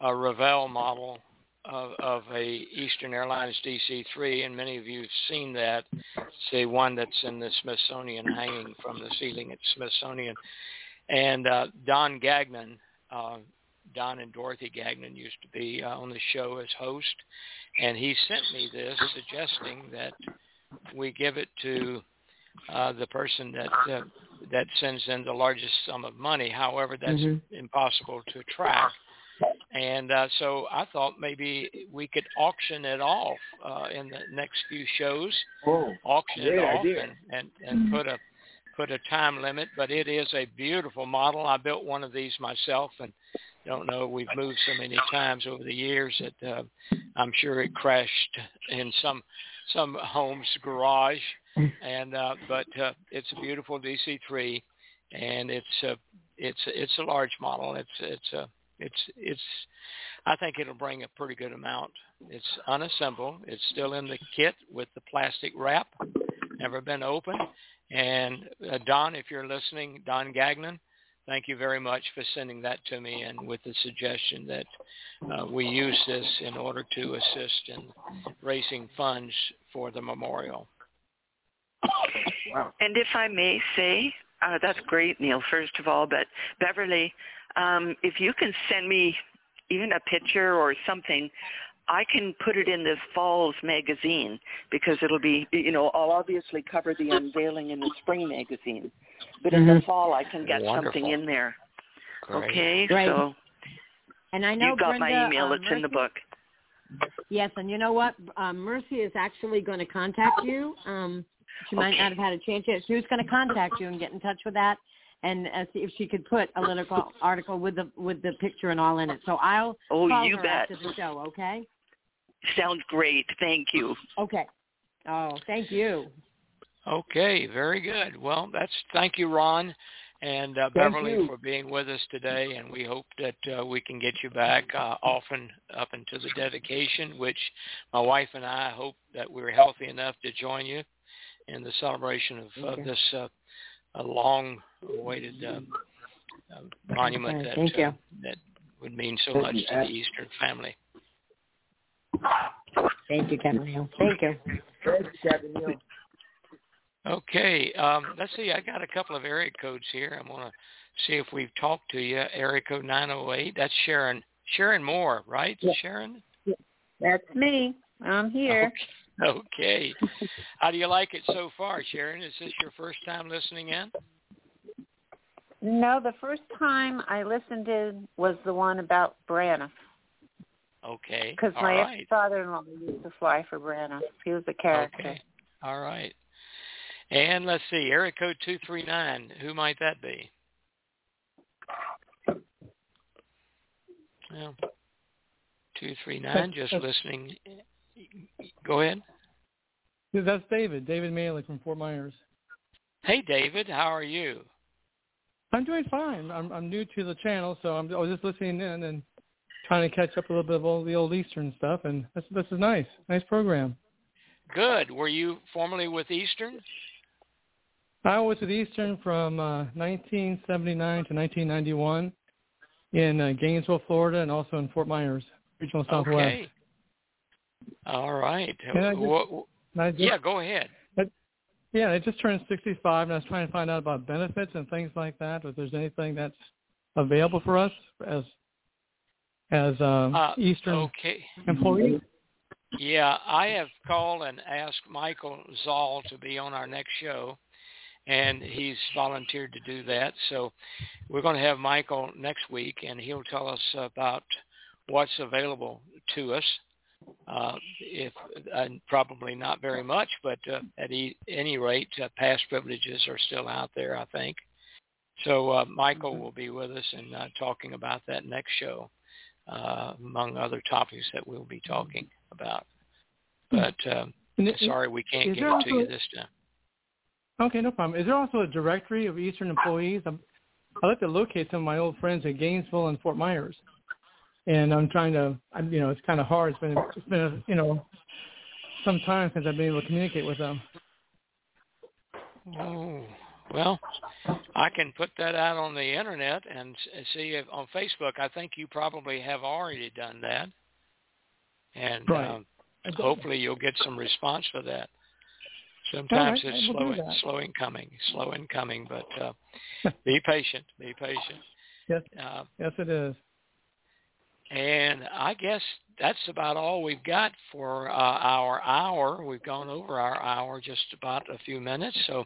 B: a Revell model of, of a Eastern Airlines DC-3, and many of you have seen that. It's the one that's in the Smithsonian, hanging from the ceiling at Smithsonian. And uh, Don Gagnon, uh, Don and Dorothy Gagnon used to be uh, on the show as host, and he sent me this suggesting that we give it to uh, the person that uh, that sends in the largest sum of money. However, that's
L: Mhm.
B: impossible to track. And uh, so I thought maybe we could auction it off uh, in the next few shows.
H: Oh,
B: Auction it off
H: idea.
B: and and, and put a put a time limit, but it is a beautiful model. I built one of these myself, and don't know we've moved so many times over the years that uh, I'm sure it crashed in some some home's garage. And uh, but uh, it's a beautiful DC3, and it's a it's it's a large model. It's it's a it's it's I think it'll bring a pretty good amount. It's unassembled. It's still in the kit with the plastic wrap, never been opened. And uh, Don, if you're listening, Don Gagnon, thank you very much for sending that to me and with the suggestion that uh, we use this in order to assist in raising funds for the memorial.
E: Wow. And if I may say, uh, that's great, Neil, first of all, but Beverly, um, if you can send me even a picture or something, I can put it in the Falls magazine because it'll be, you know, I'll obviously cover the unveiling in the spring magazine, but in mm-hmm. the fall I can get
B: Wonderful.
E: something in there.
B: Great.
E: Okay,
L: Great.
E: so
L: and I know
E: you got
L: Brenda,
E: my email.
L: uh,
E: it's in the book.
L: Yes, and you know what? Um, Mercy is actually going to contact you. Um, she might not have had a chance yet. She was going to contact you and get in touch with that, and uh, see if she could put a little *laughs* article with the with the picture and all in it. So I'll
E: Oh,
L: call
E: you
L: her
E: bet.
L: after the show. Okay.
E: Sounds great. Thank you.
L: Okay. Oh, thank you.
B: Okay, very good. Well, that's thank you, Ron and uh, Beverly
H: you.
B: for being with us today, and we hope that uh, we can get you back uh, often up until the dedication, which my wife and I hope that we're healthy enough to join you in the celebration of, of this uh, a long-awaited uh, uh, monument
L: Okay,
B: that
L: thank you.
B: uh, that would mean so much to the Eastern family.
L: Thank you, Captain Thank you.
H: Thanks, Captain
B: Okay, um, let's see. I got a couple of area codes here. I'm going to see if we've talked to you. Area code 908. That's Sharon. Sharon Moore, right?
I: Yeah.
B: Sharon?
I: That's me. I'm here.
B: Okay. *laughs* okay. How do you like it so far, Sharon? Is this your first time listening in?
I: No, the first time I listened in was the one about Braniff
B: Okay.
I: because my
B: right.
I: ex-father-in-law used to fly for Braniff. He was a character.
B: Okay. All right. And let's see, area code 239. Who might that be? Well, 239, just listening. Go ahead.
M: Yeah, That's David, David Maley from Fort Myers.
B: Hey, David, how are you?
M: I'm doing fine. I'm I'm new to the channel, so I'm I was just listening in and trying to catch up a little bit of all the old Eastern stuff, and this this is nice, nice program.
B: Good. Were you formerly with Eastern?
M: I was with Eastern from uh, 1979 to 1991 in uh, Gainesville, Florida, and also in Fort Myers, regional Southwest.
B: Okay. All right.
M: I just-
B: Wha- wha-
M: And I just-
B: yeah, go ahead.
M: Yeah, I just turned 65, and I was trying to find out about benefits and things like that. If there's anything that's available for us as as um,
B: Uh,
M: Eastern
B: Okay.
M: employees.
B: Yeah, I have called and asked Michael Zoll to be on our next show, and he's volunteered to do that. So we're going to have Michael next week, and he'll tell us about what's available to us. Uh, if probably not very much, but uh, at e- any rate, uh, past privileges are still out there, I think. So uh, Michael will be with us and uh, talking about that next show, uh, among other topics that we'll be talking about. But um, sorry, we can't get it to you this time.
M: Okay, no problem. Is there also a directory of Eastern employees? I'm, I'd like to locate some of my old friends at Gainesville and Fort Myers, and I'm trying to. I'm, you know, it's kind of hard. It's been, it's been, you know, some time since I've been able to communicate with them.
B: Oh, well, I can put that out on the internet and see if on Facebook. I think you probably have already done that, and
M: Right.
B: um, hopefully you'll get some response for that. Sometimes
M: right,
B: it's slow, slow in coming, slow in coming, but uh, *laughs* be patient, be patient.
M: Yes,
B: Uh,
M: yes, it is.
B: And I guess that's about all we've got for uh, our hour. We've gone over our hour just about a few minutes, so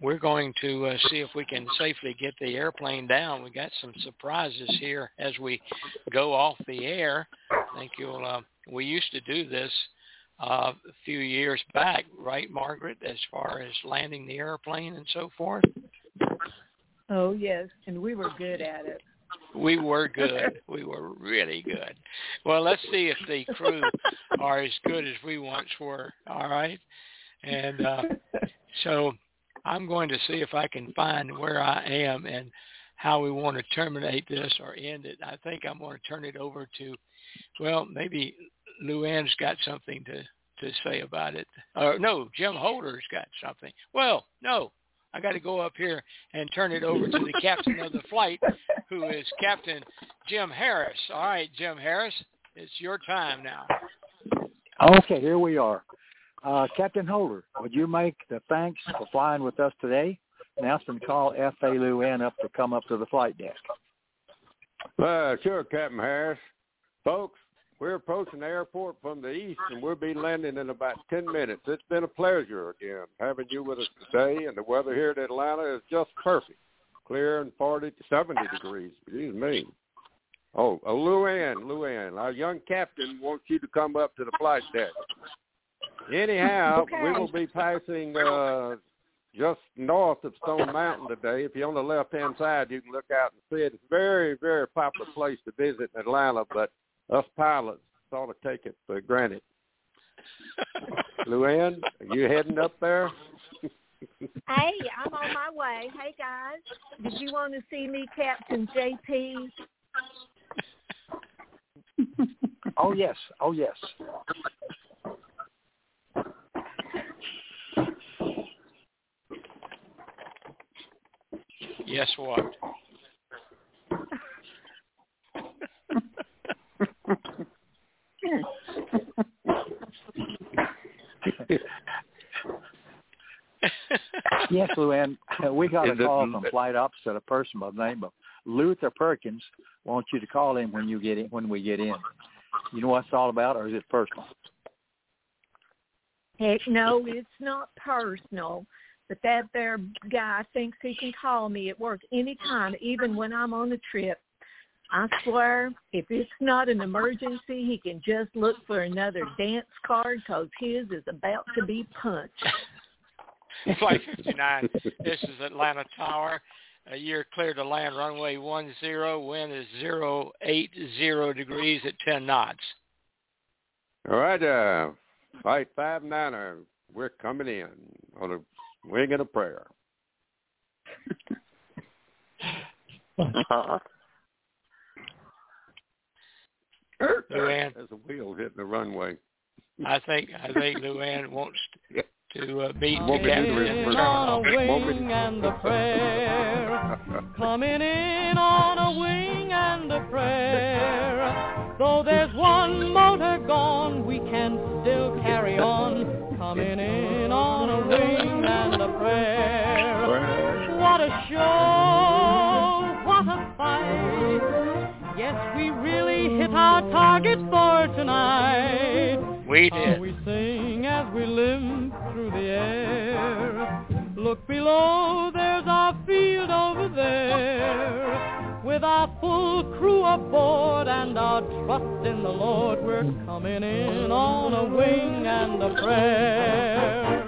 B: we're going to uh, see if we can safely get the airplane down. We got some surprises here as we go off the air. I think you'll. Uh, we used to do this uh, a few years back, right, Margaret, as far as landing the airplane and so forth?
C: Oh yes, and we were good at it.
B: We were *laughs* good. we were really good. Well, let's see if the crew are as good as we once were. All right, and uh, so I'm going to see if I can find where I am and how we want to terminate this or end it. I think I'm going to turn it over to, well, maybe Luann's got something to to say about it. Or no, Jim Holder's got something. Well, no, I got to go up here and turn it over to the *laughs* captain of the flight, who is Captain Jim Harris. All right, Jim Harris, it's your time now.
F: Okay, here we are. Uh, Captain Holder, would you make the thanks for flying with us today? Announcement call F.A. Luann up to come up to the flight deck.
D: Uh, sure, Captain Harris. Folks, we're approaching the airport from the east, and we'll be landing in about 10 minutes. It's been a pleasure again having you with us today, and the weather here in Atlanta is just perfect. Clear and 40 to 70 degrees. Excuse me. Oh, uh, Luann, Luann, our young captain wants you to come up to the flight deck. Anyhow,
C: Okay.
D: we will be passing uh, just north of Stone Mountain today. If you're on the left-hand side, you can look out and see it. It's a very, very popular place to visit in Atlanta, but us pilots sort of take it for granted. *laughs* Luann, are you heading up there?
C: Hey, I'm on my way. Hey guys, did you want to see me, Captain JP?
F: Oh yes, oh yes.
B: Yes, what? *laughs* *laughs*
F: Yes, Luann, we got a
D: Is it-
F: call from flight ops that a person by the name of Luther Perkins wants you to call him when you get in when we get in. You know what it's all about, or is it personal?
C: Heck, no, it's not personal. But that there guy thinks he can call me at work anytime, even when I'm on a trip. I swear, if it's not an emergency, he can just look for another dance card 'cause his is about to be punched. *laughs*
B: Flight 59, this is Atlanta Tower. Uh, you're clear to land runway 10. Wind is 080 degrees at 10 knots.
D: All right, uh, flight five niner, we're coming in on a wing and a prayer. *laughs*
B: Luann,
D: There's a wheel hitting the runway.
B: I think I think Luann wants *laughs* to uh, meet the
D: Want me to
B: captain.
K: on a
D: Want me to-
K: wing and a prayer. Coming in on a wing and a prayer. Though there's one motor gone, we can still carry on. Coming in on a wing and a prayer. What a show! Our target for tonight.
B: We
K: How
B: did.
K: we sing as we limp through the air. Look below, there's our field over there. With our full crew aboard and our trust in the Lord, we're coming in on a wing and a prayer.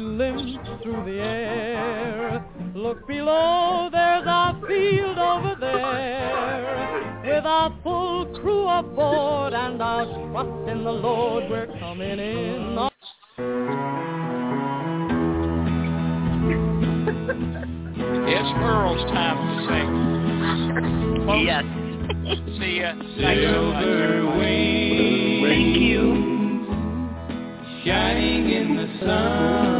K: We limp through the air. Look below, there's our field over there. With our full crew aboard and our trust in the Lord, we're coming in. On-
B: It's Earl's time to sing. Folks,
E: Yes.
B: See ya. *laughs* Thanks so much.
K: Silver wings,
E: Thank you.
K: shining in the sunlight,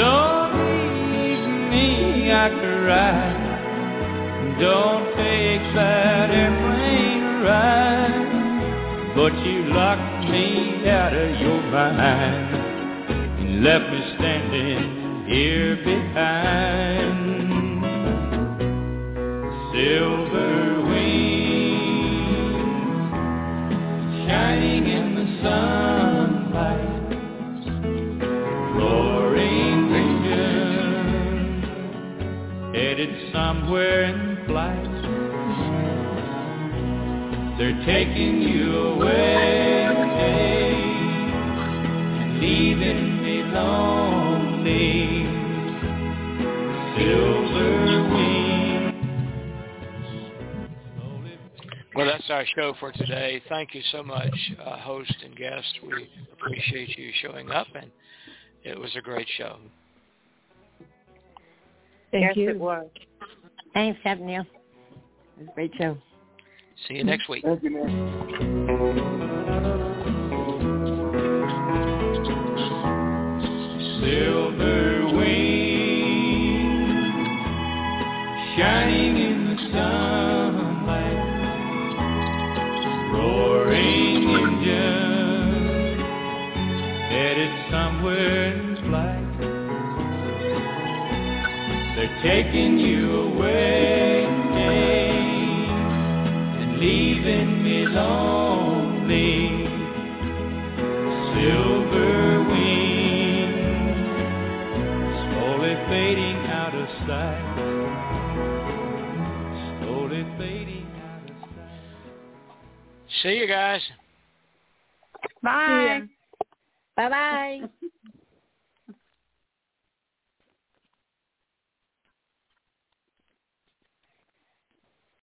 K: Don't tease me I cry. Don't take that airplane ride.
N: But you locked me out of your mind and left me standing here behind. Silver somewhere in flight. They're taking you away and leaving me lonely. Silver wings.
B: Well, that's our show for today. Thank you so much, uh, host and guest. We appreciate you showing up, and it was a great show.
C: Thank
L: yes,
C: you.
L: it was. Thanks, Captain Neil. It was a great show.
B: See you next week.
H: Thank you, man.
N: Silver taking you away and leaving me lonely. Silver wings slowly fading out of sight. Slowly fading out of sight.
B: See you guys.
L: Bye. Bye-bye. *laughs*